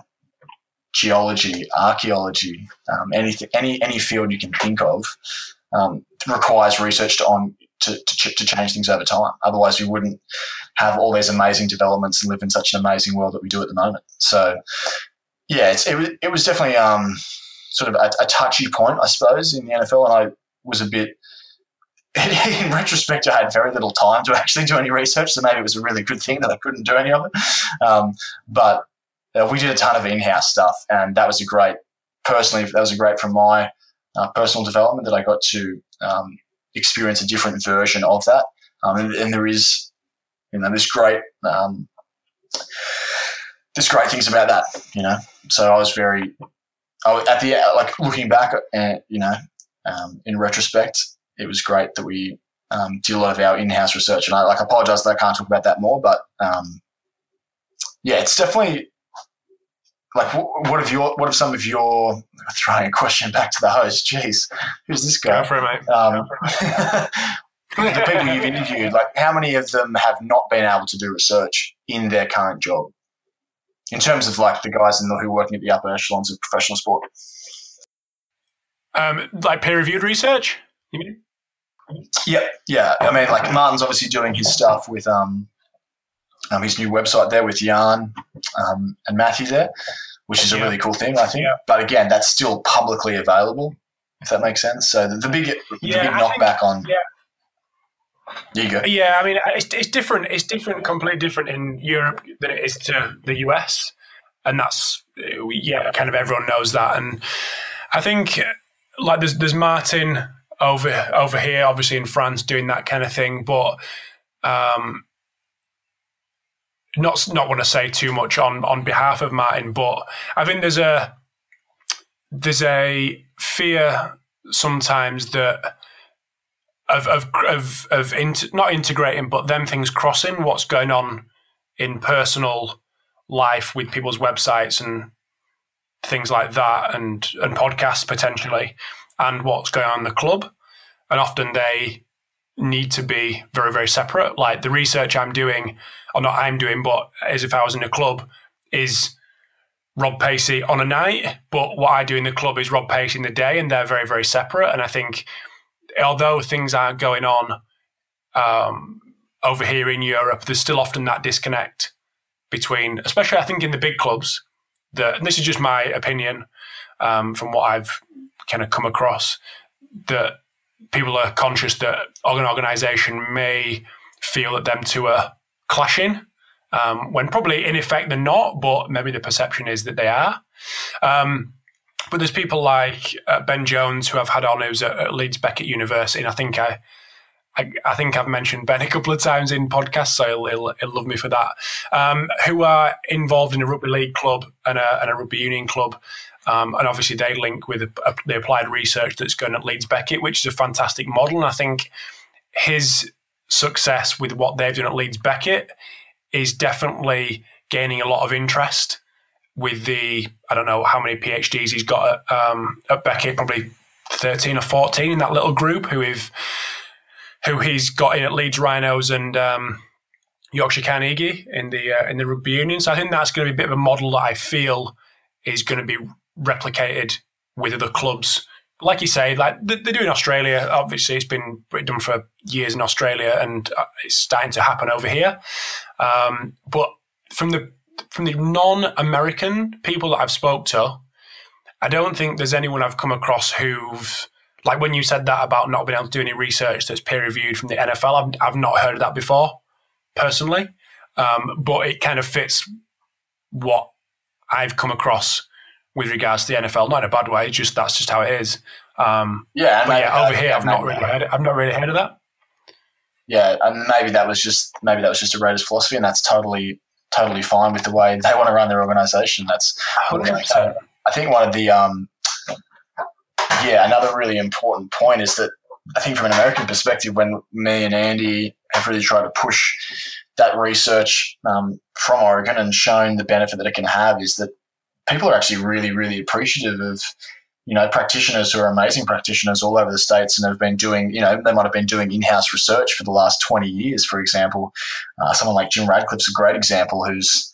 S2: geology, archaeology, um, anything, any any field you can think of, um, requires research to on to, to, to, change things over time. Otherwise, we wouldn't have all these amazing developments and live in such an amazing world that we do at the moment. So, yeah, it it was definitely um, sort of a, a touchy point, I suppose, in the NFL, and I was a bit. In retrospect, I had very little time to actually do any research, so maybe it was a really good thing that I couldn't do any of it. Um, but uh, we did a ton of in-house stuff, and that was a great. Personally, that was a great from my uh, personal development that I got to um, experience a different version of that. Um, and, and, there is, you know, this great, um, there's great things about that, you know. So I was very oh, at the like looking back, uh, you know, um, in retrospect, it was great that we um, did a lot of our in-house research, and I like apologize that I can't talk about that more, but um, yeah, it's definitely like what have your what have some of your throwing a question back to the host? Jeez, who's this guy?
S1: Go for it, mate. Um,
S2: the people you've interviewed, like how many of them have not been able to do research in their current job? In terms of like the guys in the, who are working at the upper echelons of professional sport?
S1: Um, like peer reviewed research. You mean?
S2: Yeah, yeah. I mean, like Martin's obviously doing his stuff with um, um his new website there with Jan um, and Matthew there, which is a really cool thing, I think. Yeah. But again, that's still publicly available, if that makes sense. So the, the big the yeah, big knockback think, on
S1: yeah. Yeah, I mean, it's, it's different. It's different, completely different in Europe than it is to the US, and that's yeah, kind of everyone knows that. And I think like there's there's Martin over over here, obviously in France, doing that kind of thing, but um, not not want to say too much on on behalf of Martin, but I think there's a there's a fear sometimes that of of of, of inter, not integrating, but them things crossing what's going on in personal life with people's websites and things like that, and and podcasts potentially, and what's going on in the club, and often they need to be very very separate. Like the research I'm doing, or not I'm doing, but as if I was in a club, is Rob Pacey on a night, but what I do in the club is Rob Pacey in the day, and they're very, very separate. And I think, although things are going on um, over here in Europe, there's still often that disconnect between, especially I think in the big clubs, that, and this is just my opinion um, from what I've kind of come across, that people are conscious that an organization may feel that them two are clashing um, when probably in effect they're not, but maybe the perception is that they are. Um, but there's people like uh, Ben Jones who I've had on who's at, at Leeds Beckett University, and I think I, I, I, think I've mentioned Ben a couple of times in podcasts, so he'll, he'll, he'll love me for that. Um, who are involved in a rugby league club and a, and a rugby union club. Um, and obviously, they link with a, a, the applied research that's going at Leeds Beckett, which is a fantastic model. And I think his success with what they've done at Leeds Beckett is definitely gaining a lot of interest with the I don't know how many PhDs he's got at, um, at Beckett, probably thirteen or fourteen in that little group who have who he's got in at Leeds Rhinos and um, Yorkshire Carnegie in the uh, in the rugby union. So I think that's going to be a bit of a model that I feel is going to be replicated with other clubs. Like you say, like they do in Australia. Obviously, it's been done for years in Australia, and uh, it's starting to happen over here. Um, but from the from the non-American people that I've spoke to, I don't think there's anyone I've come across who've like when you said that about not being able to do any research that's peer reviewed from the NFL. I've, I've not heard of that before personally, um, but it kind of fits what I've come across with regards to the NFL. Not in a bad way, just that's just how it is. Um,
S2: yeah,
S1: but yeah, over here I've not really heard. It. I've not really heard of that
S2: yeah, and maybe that was just maybe that was just a Raiders philosophy, and that's totally totally fine with the way they want to run their organization. That's 100%. I think one of the um, yeah another really important point is that I think from an American perspective, when me and Andy have really tried to push that research um, from Oregon and shown the benefit that it can have, is that people are actually really really appreciative of you know, practitioners who are amazing practitioners all over the states and have been doing, you know, they might have been doing in-house research for the last 20 years, for example. Uh, someone like Jim Radcliffe's a great example who's,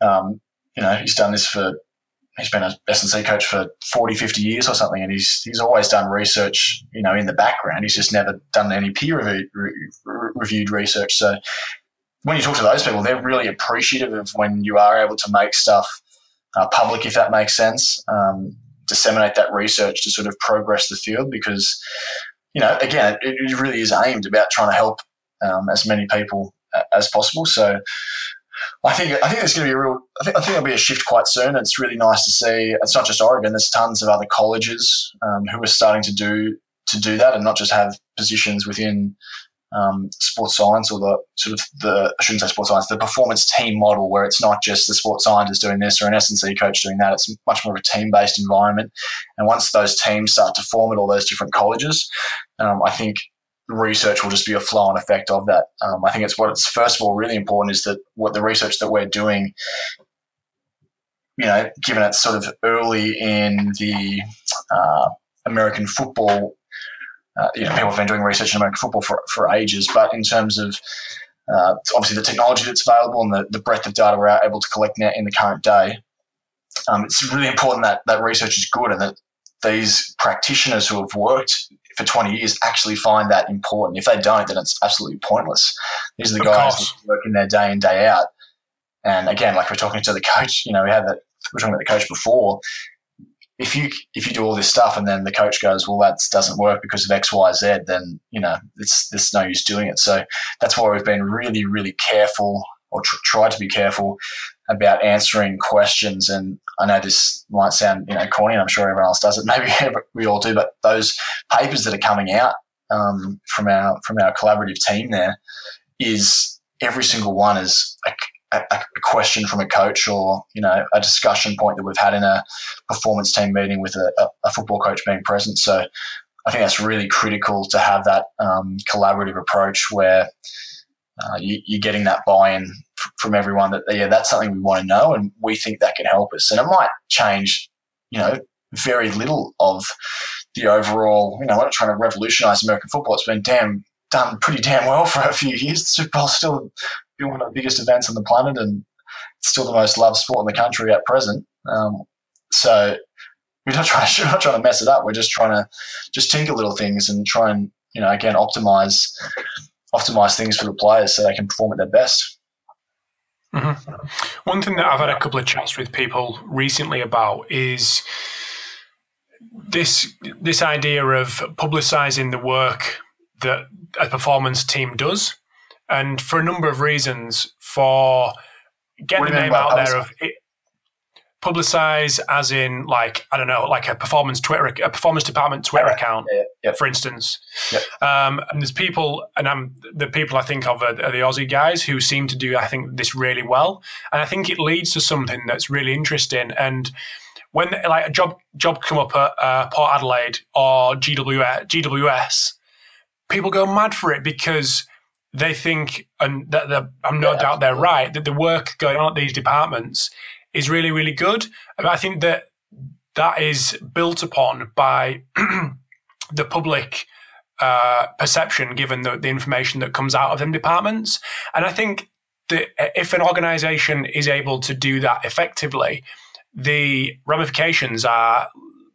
S2: um, you know, he's done this for, he's been a S&C coach for 40, 50 years or something, and he's, he's always done research, you know, in the background. He's just never done any peer reviewed, re- research. So when you talk to those people, they're really appreciative of when you are able to make stuff uh, public, if that makes sense. Um, disseminate that research to sort of progress the field because, you know, again, it, it really is aimed about trying to help um, as many people as possible. So I think I think there's going to be a real. I think, I think there'll be a shift quite soon. It's really nice to see. It's not just Oregon. There's tons of other colleges um, who are starting to do to do that and not just have positions within um, sports science or the sort of the I shouldn't say sports science, the performance team model where it's not just the sports scientist doing this or an S&C coach doing that. It's much more of a team based environment. And once those teams start to form at all those different colleges, um, I think research will just be a flow on effect of that. Um, I think it's what it's first of all really important is that what the research that we're doing. You know, given it's sort of early in the uh, American football uh, you know, people have been doing research in American football for, for ages, but in terms of uh, obviously the technology that's available and the, the breadth of data we're able to collect now in the current day, um, it's really important that that research is good and that these practitioners who have worked for 20 years actually find that important. If they don't, then it's absolutely pointless. These are the of guys working their day in, day out. And again, like we're talking to the coach, you know, we had that, we were talking about the coach before if you if you do all this stuff and then the coach goes, well, that doesn't work because of X, Y, Z, then you know it's there's no use doing it. So that's why we've been really, really careful or tr- tried to be careful about answering questions. And I know this might sound you know corny, and I'm sure everyone else does it. Maybe we all do, but those papers that are coming out um, from our from our collaborative team there is every single one is a a, a, question from a coach or you know a discussion point that we've had in a performance team meeting with a, a football coach being present. So I think that's really critical to have that um, collaborative approach where uh, you, are getting that buy-in from everyone that yeah that's something we want to know and we think that can help us. And it might change you know very little of the overall you know we're not trying to revolutionize American football. It's been damn done pretty damn well for a few years. The Super Bowl still one of the biggest events on the planet and it's still the most loved sport in the country at present um, so we're not trying we're not trying to mess it up we're just trying to just tinker little things and try and you know again optimize optimize things for the players so they can perform at their best.
S1: Mm-hmm. One thing that I've had a couple of chats with people recently about is this this idea of publicizing the work that a performance team does, and for a number of reasons, for getting the name out there of it, publicize as in like I don't know, like a performance Twitter, a performance department Twitter account, yeah, yeah. for instance. Um, and there's people, and I'm the people I think of are, are, the Aussie guys who seem to do I think this really well, and I think it leads to something that's really interesting. And when like a job job come up at uh, Port Adelaide or GWS, GWS, people go mad for it because they think, and that I'm no yeah, doubt they're right, that the work going on at these departments is really, really good. And I think that that is built upon by the public uh, perception, given the, the information that comes out of them departments. And I think that if an organization is able to do that effectively, the ramifications are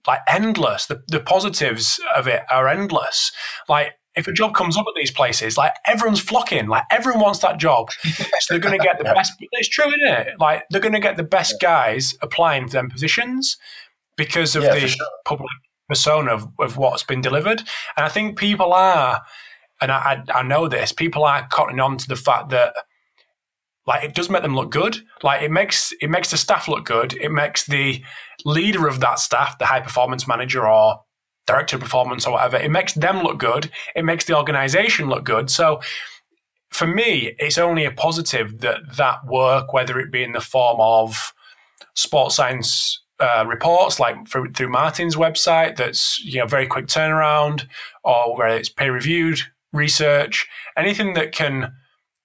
S1: like endless. The, the positives of it are endless. Like if a job comes up at these places, like everyone's flocking, like everyone wants that job. So they're going to get the best. It's true, isn't it? Like they're going to get the best guys applying for them positions because of yeah, the sure. public persona of, of, what's been delivered. And I think people are, and I, I know this, people are cottoning on to the fact that like it does make them look good. Like it makes it makes the staff look good. It makes the leader of that staff, the high performance manager or director performance or whatever. It makes them look good. It makes the organization look good. So for me, it's only a positive that that work, whether it be in the form of sports science uh, reports, like through, through Martin's website, that's you know very quick turnaround, or whether it's peer reviewed research, anything that can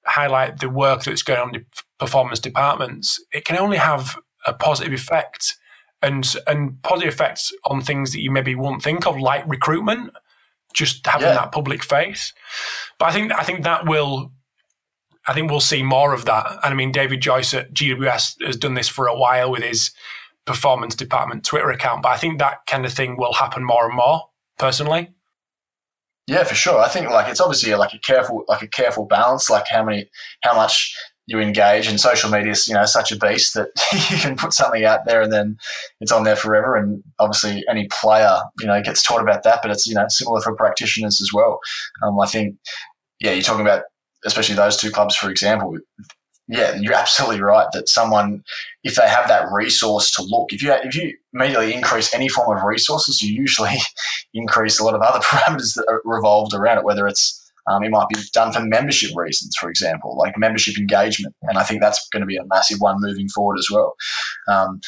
S1: highlight the work that's going on in performance departments, it can only have a positive effect and and positive effects on things that you maybe won't think of, like recruitment, just having yeah. that public face. But I think I think that will. I think we'll see more of that. And I mean, David Joyce at GWS has done this for a while with his performance department Twitter account. But I think that kind of thing will happen more and more. Personally.
S2: Yeah, for sure. I think like it's obviously like a careful like a careful balance. Like how many, how much you engage and social media is you know such a beast that you can put something out there and then it's on there forever. And obviously any player you know gets taught about that but it's you know similar for practitioners as well. Um, i think yeah you're talking about especially those two clubs for example. Yeah you're absolutely right that someone if they have that resource to look if you if you immediately increase any form of resources you usually increase a lot of other parameters that are revolved around it whether it's um, it might be done for membership reasons, for example, like membership engagement. And I think that's going to be a massive one moving forward as well. Um,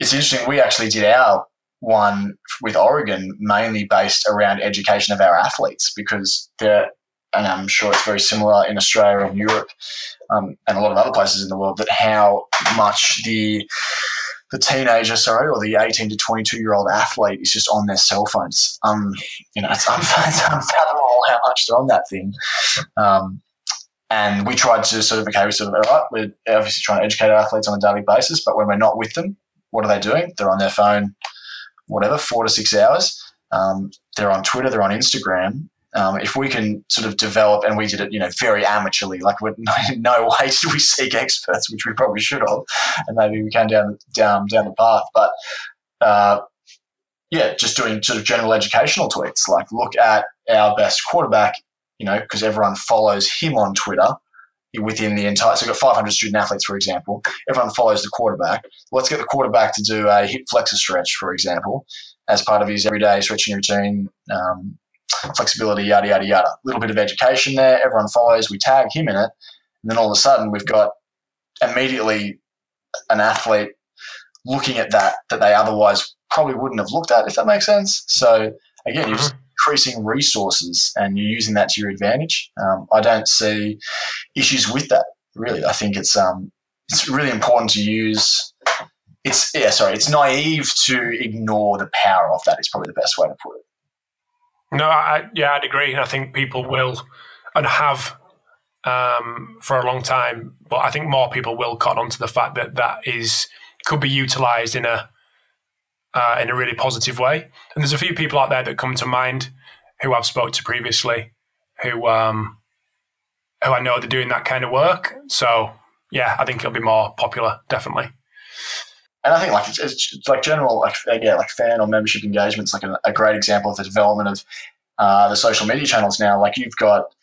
S2: it's interesting. We actually did our one with Oregon mainly based around education of our athletes because they're, and I'm sure it's very similar in Australia and Europe um, and a lot of other places in the world, that how much the the teenager, sorry, or the 18 to 22 year old athlete is just on their cell phones. Um, you know, it's, unfathomable how much they're on that thing. Um, and we tried to sort of, okay, we sort of, all right, we're obviously trying to educate athletes on a daily basis, but when we're not with them, what are they doing? They're on their phone, whatever, four to six hours. Um, they're on Twitter, they're on Instagram, um, if we can sort of develop, and we did it, you know, very amateurly, like with no, no way did we seek experts, which we probably should have, and maybe we came down down down the path. But uh, yeah, just doing sort of general educational tweets, like look at our best quarterback, you know, because everyone follows him on Twitter within the entire. So we've got 500 student athletes, for example. Everyone follows the quarterback. Let's get the quarterback to do a hip flexor stretch, for example, as part of his everyday stretching routine. Um, flexibility, yada, yada, yada. A little bit of education there. Everyone follows. We tag him in it. And then all of a sudden, we've got immediately an athlete looking at that that they otherwise probably wouldn't have looked at, if that makes sense. So again, you're just increasing resources and you're using that to your advantage. Um, I don't see issues with that. Really, I think it's um, it's really important to use. It's yeah, sorry, it's naive to ignore the power of that. Is probably the best way to put it.
S1: No, I, yeah, I'd agree. And I think people will and have um, for a long time, but I think more people will cotton onto the fact that that is could be utilised in a uh, in a really positive way. And there's a few people out there that come to mind who I've spoke to previously, who um, who I know they're doing that kind of work. So yeah, I think it'll be more popular, definitely.
S2: And I think like it's, it's like general like yeah like fan or membership engagements like a, a great example of the development of uh, the social media channels now. Like you've got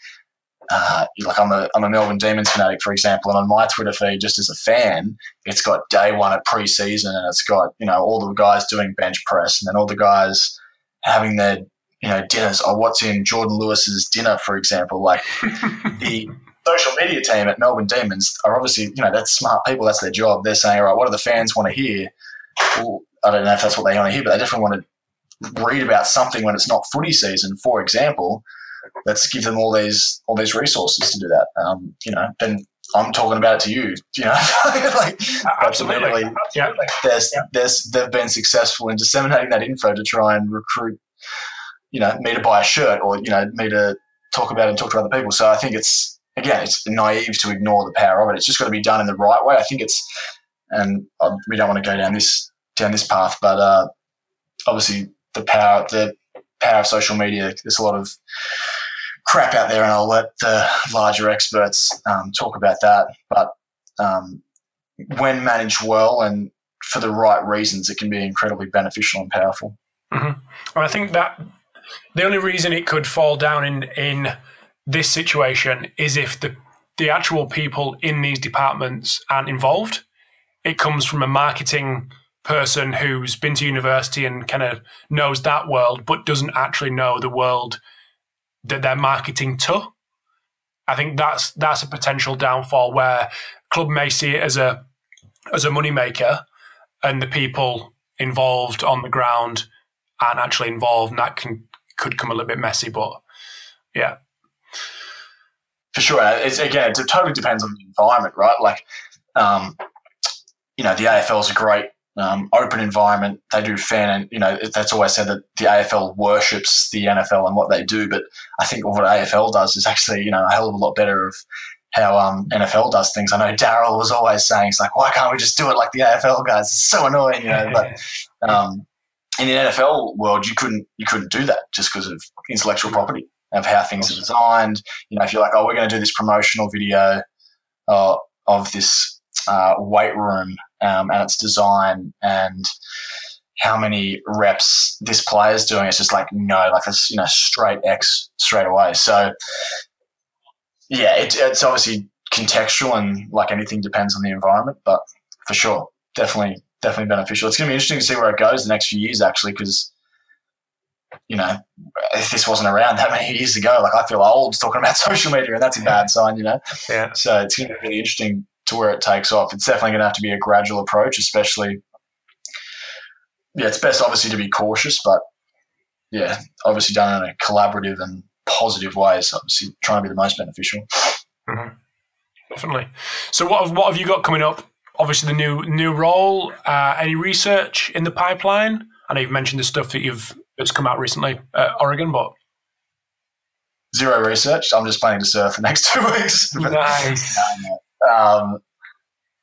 S2: uh, like I'm a, I'm a Melbourne Demons fanatic, for example, and on my Twitter feed, just as a fan, it's got day one at preseason, and it's got you know all the guys doing bench press, and then all the guys having their you know dinners. Or what's in Jordan Lewis's dinner, for example. Like the social media team at Melbourne Demons are obviously you know that's smart people. That's their job. They're saying, all right, what do the fans want to hear? Well, I don't know if that's what they want to hear, but they definitely want to read about something when it's not footy season. For example let's give them all these all these resources to do that. Um, you know, then I'm talking about it to you. You know, like
S1: absolutely,
S2: yeah. There's yeah. there's they've been successful in disseminating that info to try and recruit, you know, me to buy a shirt or you know me to talk about it and talk to other people. So I think it's again, it's naive to ignore the power of it. It's just got to be done in the right way. I think it's, and we don't want to go down this down this path, but uh, obviously the power the power of social media. There's a lot of crap out there, and I'll let the larger experts um, talk about that. But um, when managed well and for the right reasons, it can be incredibly beneficial and powerful.
S1: Mm-hmm. And I think that the only reason it could fall down in in this situation is if the the actual people in these departments aren't involved. It comes from a marketing person who's been to university and kind of knows that world, but doesn't actually know the world that they're marketing to. I think that's that's a potential downfall where club may see it as a as a moneymaker, and the people involved on the ground aren't actually involved, and that can could come a little bit messy. But yeah,
S2: for sure. It's, again, it totally depends on the environment, right? Like, um, you know, the AFL is a great um, open environment. They do fan, and you know that's always said that the AFL worships the NFL and what they do. But I think what AFL does is actually you know a hell of a lot better of how um, NFL does things. I know Daryl was always saying, "It's like why can't we just do it like the AFL guys? It's so annoying," you know. But um, in the NFL world, you couldn't you couldn't do that just because of intellectual property of how things are designed. You know, if you're like, "Oh, we're going to do this promotional video uh, of this uh, weight room um, and its design and how many reps this player is doing. It's just like no, like it's you know straight X straight away. So yeah, it, it's obviously contextual and like anything depends on the environment, but for sure, definitely definitely beneficial. It's going to be interesting to see where it goes the next few years actually because you know, if this wasn't around that many years ago, like I feel old talking about social media, and that's a bad sign, you know.
S1: Yeah.
S2: So it's going to be really interesting to where it takes off. It's definitely going to have to be a gradual approach, especially. Yeah, it's best obviously to be cautious, but yeah, obviously done in a collaborative and positive way. So obviously trying to be the most beneficial.
S1: Mm-hmm. Definitely. So what have, what have you got coming up? Obviously the new new role. Uh, any research in the pipeline? I know you've mentioned the stuff that you've that's come out recently at Oregon, but
S2: zero research. I'm just planning to surf the next two weeks.
S1: nice.
S2: Um,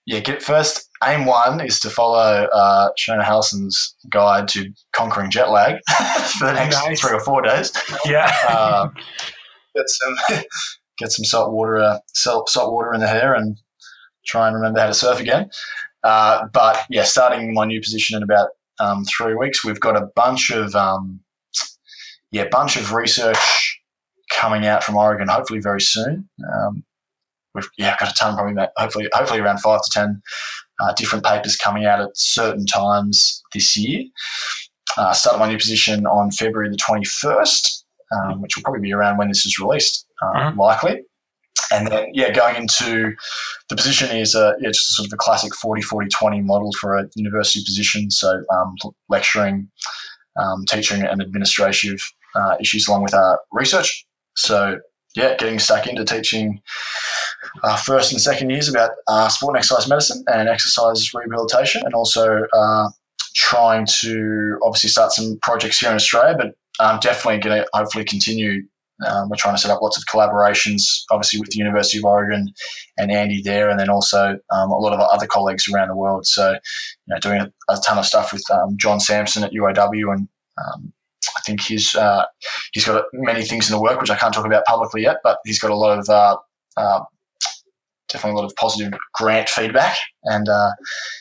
S2: yeah, get first. Aim one is to follow uh, Shona Halson's guide to conquering jet lag for the next nice. three or four days.
S1: Yeah,
S2: uh, get some get some salt water uh, salt, salt water in the hair and try and remember how to surf again. Uh, but yeah, starting my new position in about um, three weeks, we've got a bunch of um, yeah, bunch of research coming out from Oregon. Hopefully, very soon. Um, we've yeah got a ton probably hopefully hopefully around five to ten uh, different papers coming out at certain times this year. Uh, started my new position on February the twenty first, um, which will probably be around when this is released, uh, mm-hmm. likely. and then yeah, going into the position is a yeah, just sort of a classic 40 40 20 model for a university position. So um, lecturing, um, teaching, and administrative uh, issues along with our uh, research. So yeah, getting stuck into teaching uh, first and second years about uh, sport and exercise medicine and exercise rehabilitation, and also uh, trying to obviously start some projects here in Australia, but I'm definitely going to hopefully continue. Um, we're trying to set up lots of collaborations, obviously with the University of Oregon and Andy there, and then also um, a lot of other colleagues around the world. So, you know, doing a, a ton of stuff with um, John Sampson at UOW and um, I think he's uh, he's got many things in the work which I can't talk about publicly yet, but he's got a lot of uh, uh, definitely a lot of positive grant feedback, and uh,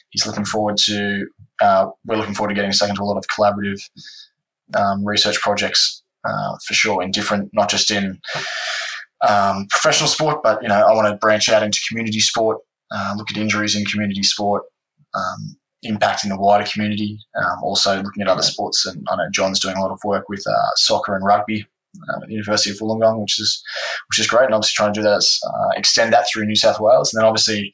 S2: he's looking forward to uh, we're looking forward to getting stuck into a lot of collaborative um, research projects uh, for sure in different, not just in um, professional sport, but you know I want to branch out into community sport, look at injuries in community sport. Um, impacting the wider community. Um, also looking at other sports, and I know John's doing a lot of work with uh, soccer and rugby um, at the University of Wollongong, which is which is great, and obviously trying to do that, is, uh, extend that through New South Wales, and then obviously.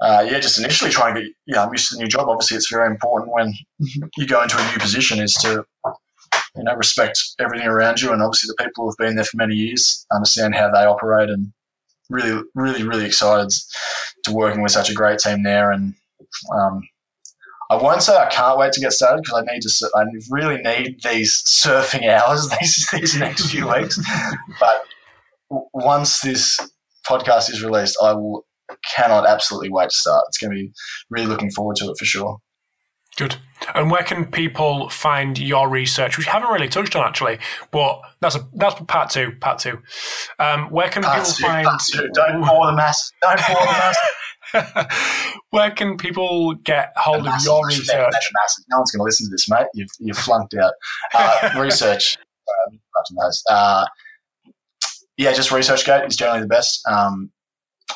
S2: Uh, yeah, just initially trying to get yeah, I'm used to the new job. Obviously, it's very important when you go into a new position is to you know respect everything around you, and obviously the people who've been there for many years understand how they operate, and really, really, really excited to working with such a great team there, and um, I won't say I can't wait to get started because I need to. I really need these surfing hours these these next few weeks. But once this podcast is released, I will cannot absolutely wait to start. It's going to be really looking forward to it for sure.
S1: Good. And where can people find your research, which you haven't really touched on actually, but that's a that's part two. Part two. Um, where can part people two, find? Part
S2: two. Don't bore the mass. Don't bore the mass.
S1: Where can people get hold of your research?
S2: No one's going to listen to this, mate. You've, you've flunked out. Uh, research. Uh, yeah, just ResearchGate is generally the best. Um,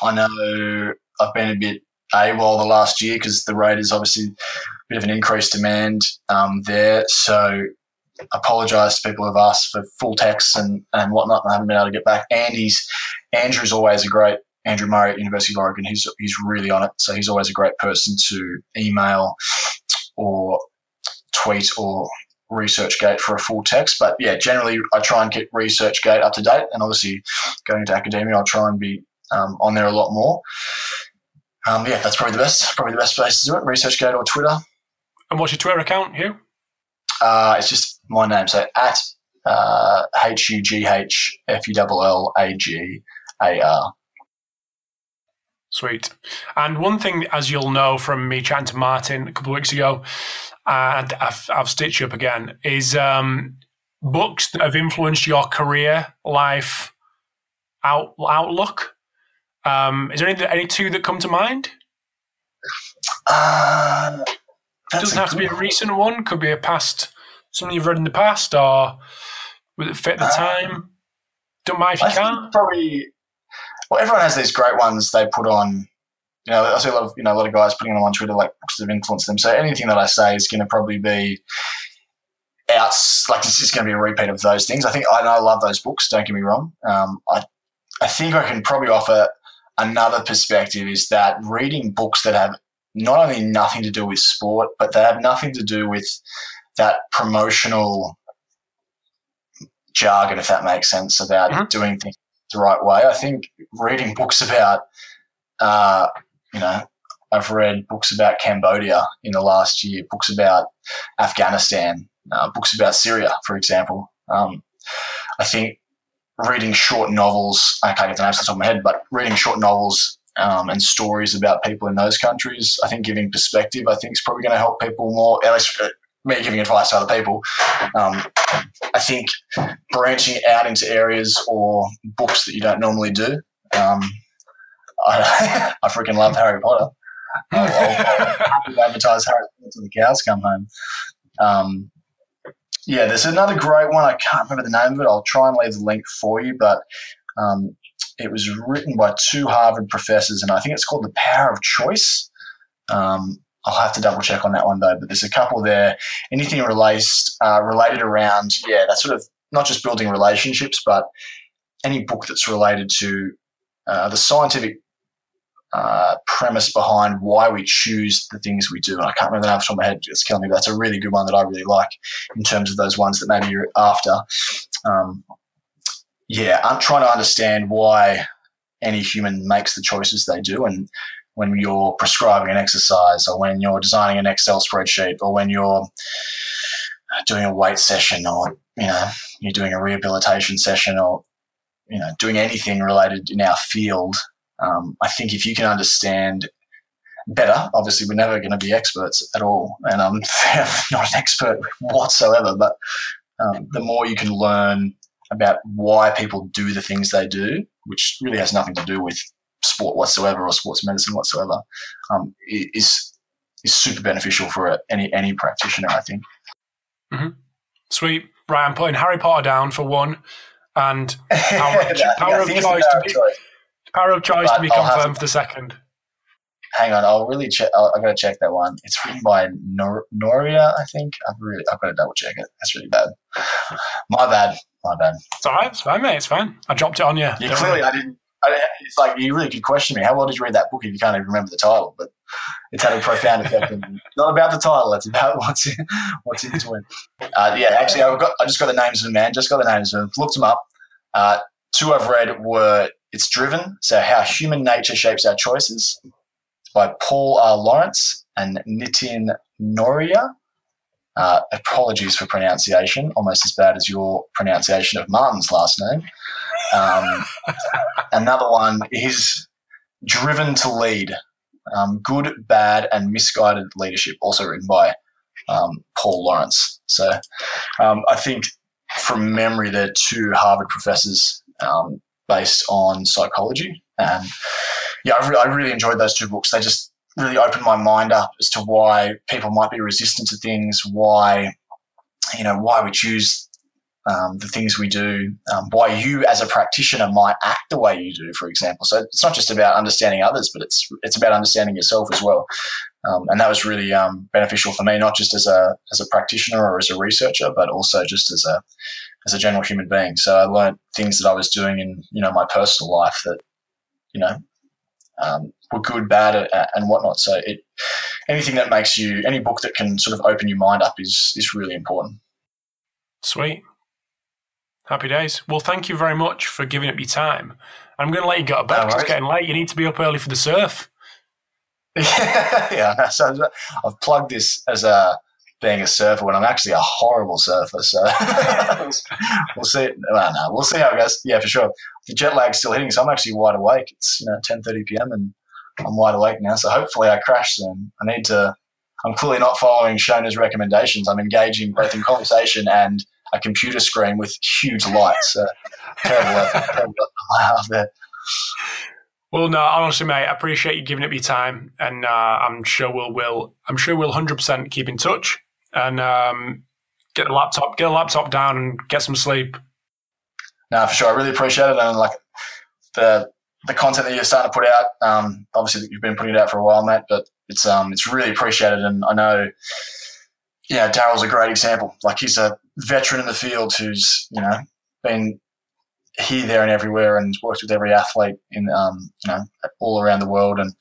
S2: I know I've been a bit AWOL the last year because the Raiders obviously a bit of an increased demand um, there. So apologise to people who've asked for full text and, and whatnot and I haven't been able to get back. Andy's Andrew's always a great Andrew Murray at University of Oregon. He's he's really on it, so he's always a great person to email or tweet or ResearchGate for a full text. But yeah, generally I try and keep ResearchGate up to date, and obviously going into academia, I'll try and be um, on there a lot more. Um, yeah, that's probably the best, probably the best place to do it. ResearchGate or Twitter.
S1: And what's your Twitter account, Hugh?
S2: Uh, it's just my name, so at uh, H U G H F U L L A G A R.
S1: Sweet. And one thing, as you'll know from me chatting to Martin a couple of weeks ago, and I've, I've stitched you up again, is um, books that have influenced your career, life, out, outlook. Um, is there any, any two that come to mind?
S2: Uh,
S1: it doesn't have to be a recent one. Could be a past, something you've read in the past, or would it fit the uh, time? Don't mind if you I can't.
S2: Probably well, everyone has these great ones they put on. You know, I see a lot of you know a lot of guys putting them on Twitter like books that have influenced them. So anything that I say is going to probably be out like this is going to be a repeat of those things. I think I, I love those books. Don't get me wrong. Um, I I think I can probably offer another perspective is that reading books that have not only nothing to do with sport, but they have nothing to do with that promotional jargon, if that makes sense, about mm-hmm. doing things the right way. I think reading books about, uh, you know, I've read books about Cambodia in the last year, books about Afghanistan, uh, books about Syria, for example. Um, I think reading short novels, I can't get the names off the top of my head, but reading short novels um, and stories about people in those countries, I think giving perspective, I think is probably going to help people more, at least uh, me giving advice to other people. Um, I think branching out into areas or books that you don't normally do. Um, I, I freaking love Harry Potter. I'll, I'll, advertise Harry Potter until the cows come home. Um, yeah, there's another great one. I can't remember the name of it. I'll try and leave the link for you, but um, it was written by two Harvard professors, and I think it's called The Power of Choice. Um, I'll have to double check on that one though. But there's a couple there. Anything related uh, related around yeah, that sort of not just building relationships, but any book that's related to uh, the scientific uh, premise behind why we choose the things we do. And I can't remember name off the top of my head. It's killing me. That's a really good one that I really like in terms of those ones that maybe you're after. Um, yeah, I'm trying to understand why any human makes the choices they do. And when you're prescribing an exercise or when you're designing an Excel spreadsheet or when you're doing a weight session or, you know, you're doing a rehabilitation session or, you know, doing anything related in our field, um, I think if you can understand better, obviously we're never going to be experts at all. And I'm not an expert whatsoever, but um, the more you can learn about why people do the things they do, which really has nothing to do with sport whatsoever or sports medicine whatsoever, um, is is super beneficial for any any practitioner. I think.
S1: Mm-hmm. Sweet? I'm putting Harry Potter down for one, and power, power of choice to be choice. power of choice but to be confirmed for the second.
S2: Hang on, I'll really check. i have got to check that one. It's written by Nor- Nohria, I think. I've really, I've got to double check it. That's really bad. My bad. My bad.
S1: It's all right. It's fine, mate. It's fine. I dropped it on you.
S2: Yeah, clearly I didn't. I, it's like you really could question me. How well did you read that book if you can't even remember the title? But it's had a profound effect. not about the title. It's about what's in, what's in between. Uh, yeah, actually, I've got. I just got the names of them, man. Just got the names of them. Looked them up. Uh, two I've read were "It's Driven," so how human nature shapes our choices, by Paul R. Lawrence and Nitin Nohria. Uh, apologies for pronunciation, almost as bad as your pronunciation of Martin's last name. Um, another one is Driven to Lead um, Good, Bad, and Misguided Leadership, also written by um, Paul Lawrence. So um, I think from memory, they're two Harvard professors um, based on psychology. And yeah, I, re- I really enjoyed those two books. They just really opened my mind up as to why people might be resistant to things, why you know why we choose um, the things we do, um, why you as a practitioner might act the way you do, for example. So it's not just about understanding others, but it's it's about understanding yourself as well. Um, and that was really um, beneficial for me, not just as a as a practitioner or as a researcher, but also just as a as a general human being. So I learned things that I was doing in you know my personal life that you know um, were good, bad, and whatnot. So it anything that makes you any book that can sort of open your mind up is is really important.
S1: Sweet. Happy days. Well, thank you very much for giving up your time. I'm going to let you go to bed it's getting late. You need to be up early for the surf.
S2: yeah, so I've plugged this as a being a surfer when I'm actually a horrible surfer. So we'll see. Well, no, we'll see how it goes. Yeah, for sure. The jet lag's still hitting, so I'm actually wide awake. It's you know 10:30 p.m. and I'm wide awake now. So hopefully I crash soon. I need to. I'm clearly not following Shona's recommendations. I'm engaging both in conversation and a computer screen with huge lights. Uh, terrible, terrible out there.
S1: Well, no, honestly, mate, I appreciate you giving up your time, and uh, I'm sure we'll will I'm sure we'll hundred percent keep in touch and um, get the laptop get a laptop down and get some sleep.
S2: No, for sure, I really appreciate it, and like the the content that you're starting to put out. Um, obviously, you've been putting it out for a while, mate, but it's um it's really appreciated, and I know yeah, Daryl's a great example. Like he's a veteran in the field who's you know been here, there, and everywhere, and worked with every athlete in um, you know all around the world, and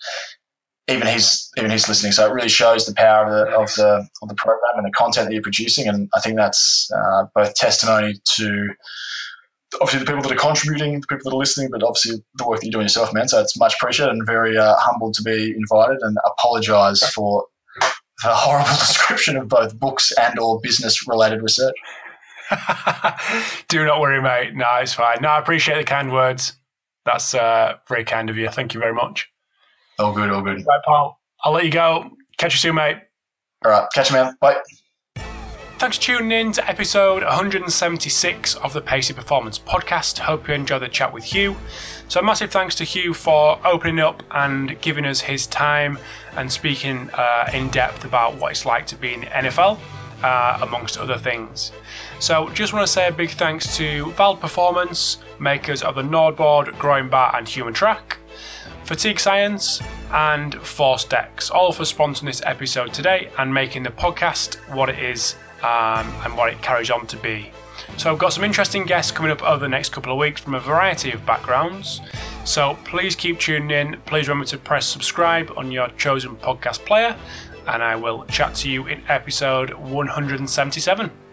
S2: even he's even he's listening. So it really shows the power of the of the of the program and the content that you're producing, and I think that's uh, both testimony to obviously the people that are contributing, the people that are listening, but obviously the work that you're doing yourself, man. So it's much appreciated and very uh, humbled to be invited, and apologise for the horrible description of both books and or business related research.
S1: Do not worry, mate. No, it's fine. No, I appreciate the kind words. That's uh, very kind of you. Thank you very much.
S2: All good, all good.
S1: Right, Paul. I'll let you go. Catch you soon, mate.
S2: All right. Catch you, man. Bye.
S1: Thanks for tuning in to episode 176 of the Pacey Performance Podcast. Hope you enjoyed the chat with Hugh. So, massive thanks to Hugh for opening up and giving us his time and speaking uh, in depth about what it's like to be in the NFL, uh, amongst other things. So, just want to say a big thanks to Vald Performance, makers of the NordBord, Growing Bar, and HumanTrak, Fatigue Science, and ForceDecks, all for sponsoring this episode today and making the podcast what it is um, and what it carries on to be. So I've got some interesting guests coming up over the next couple of weeks from a variety of backgrounds. So please keep tuning in. Please remember to press subscribe on your chosen podcast player, and I will chat to you in episode 177.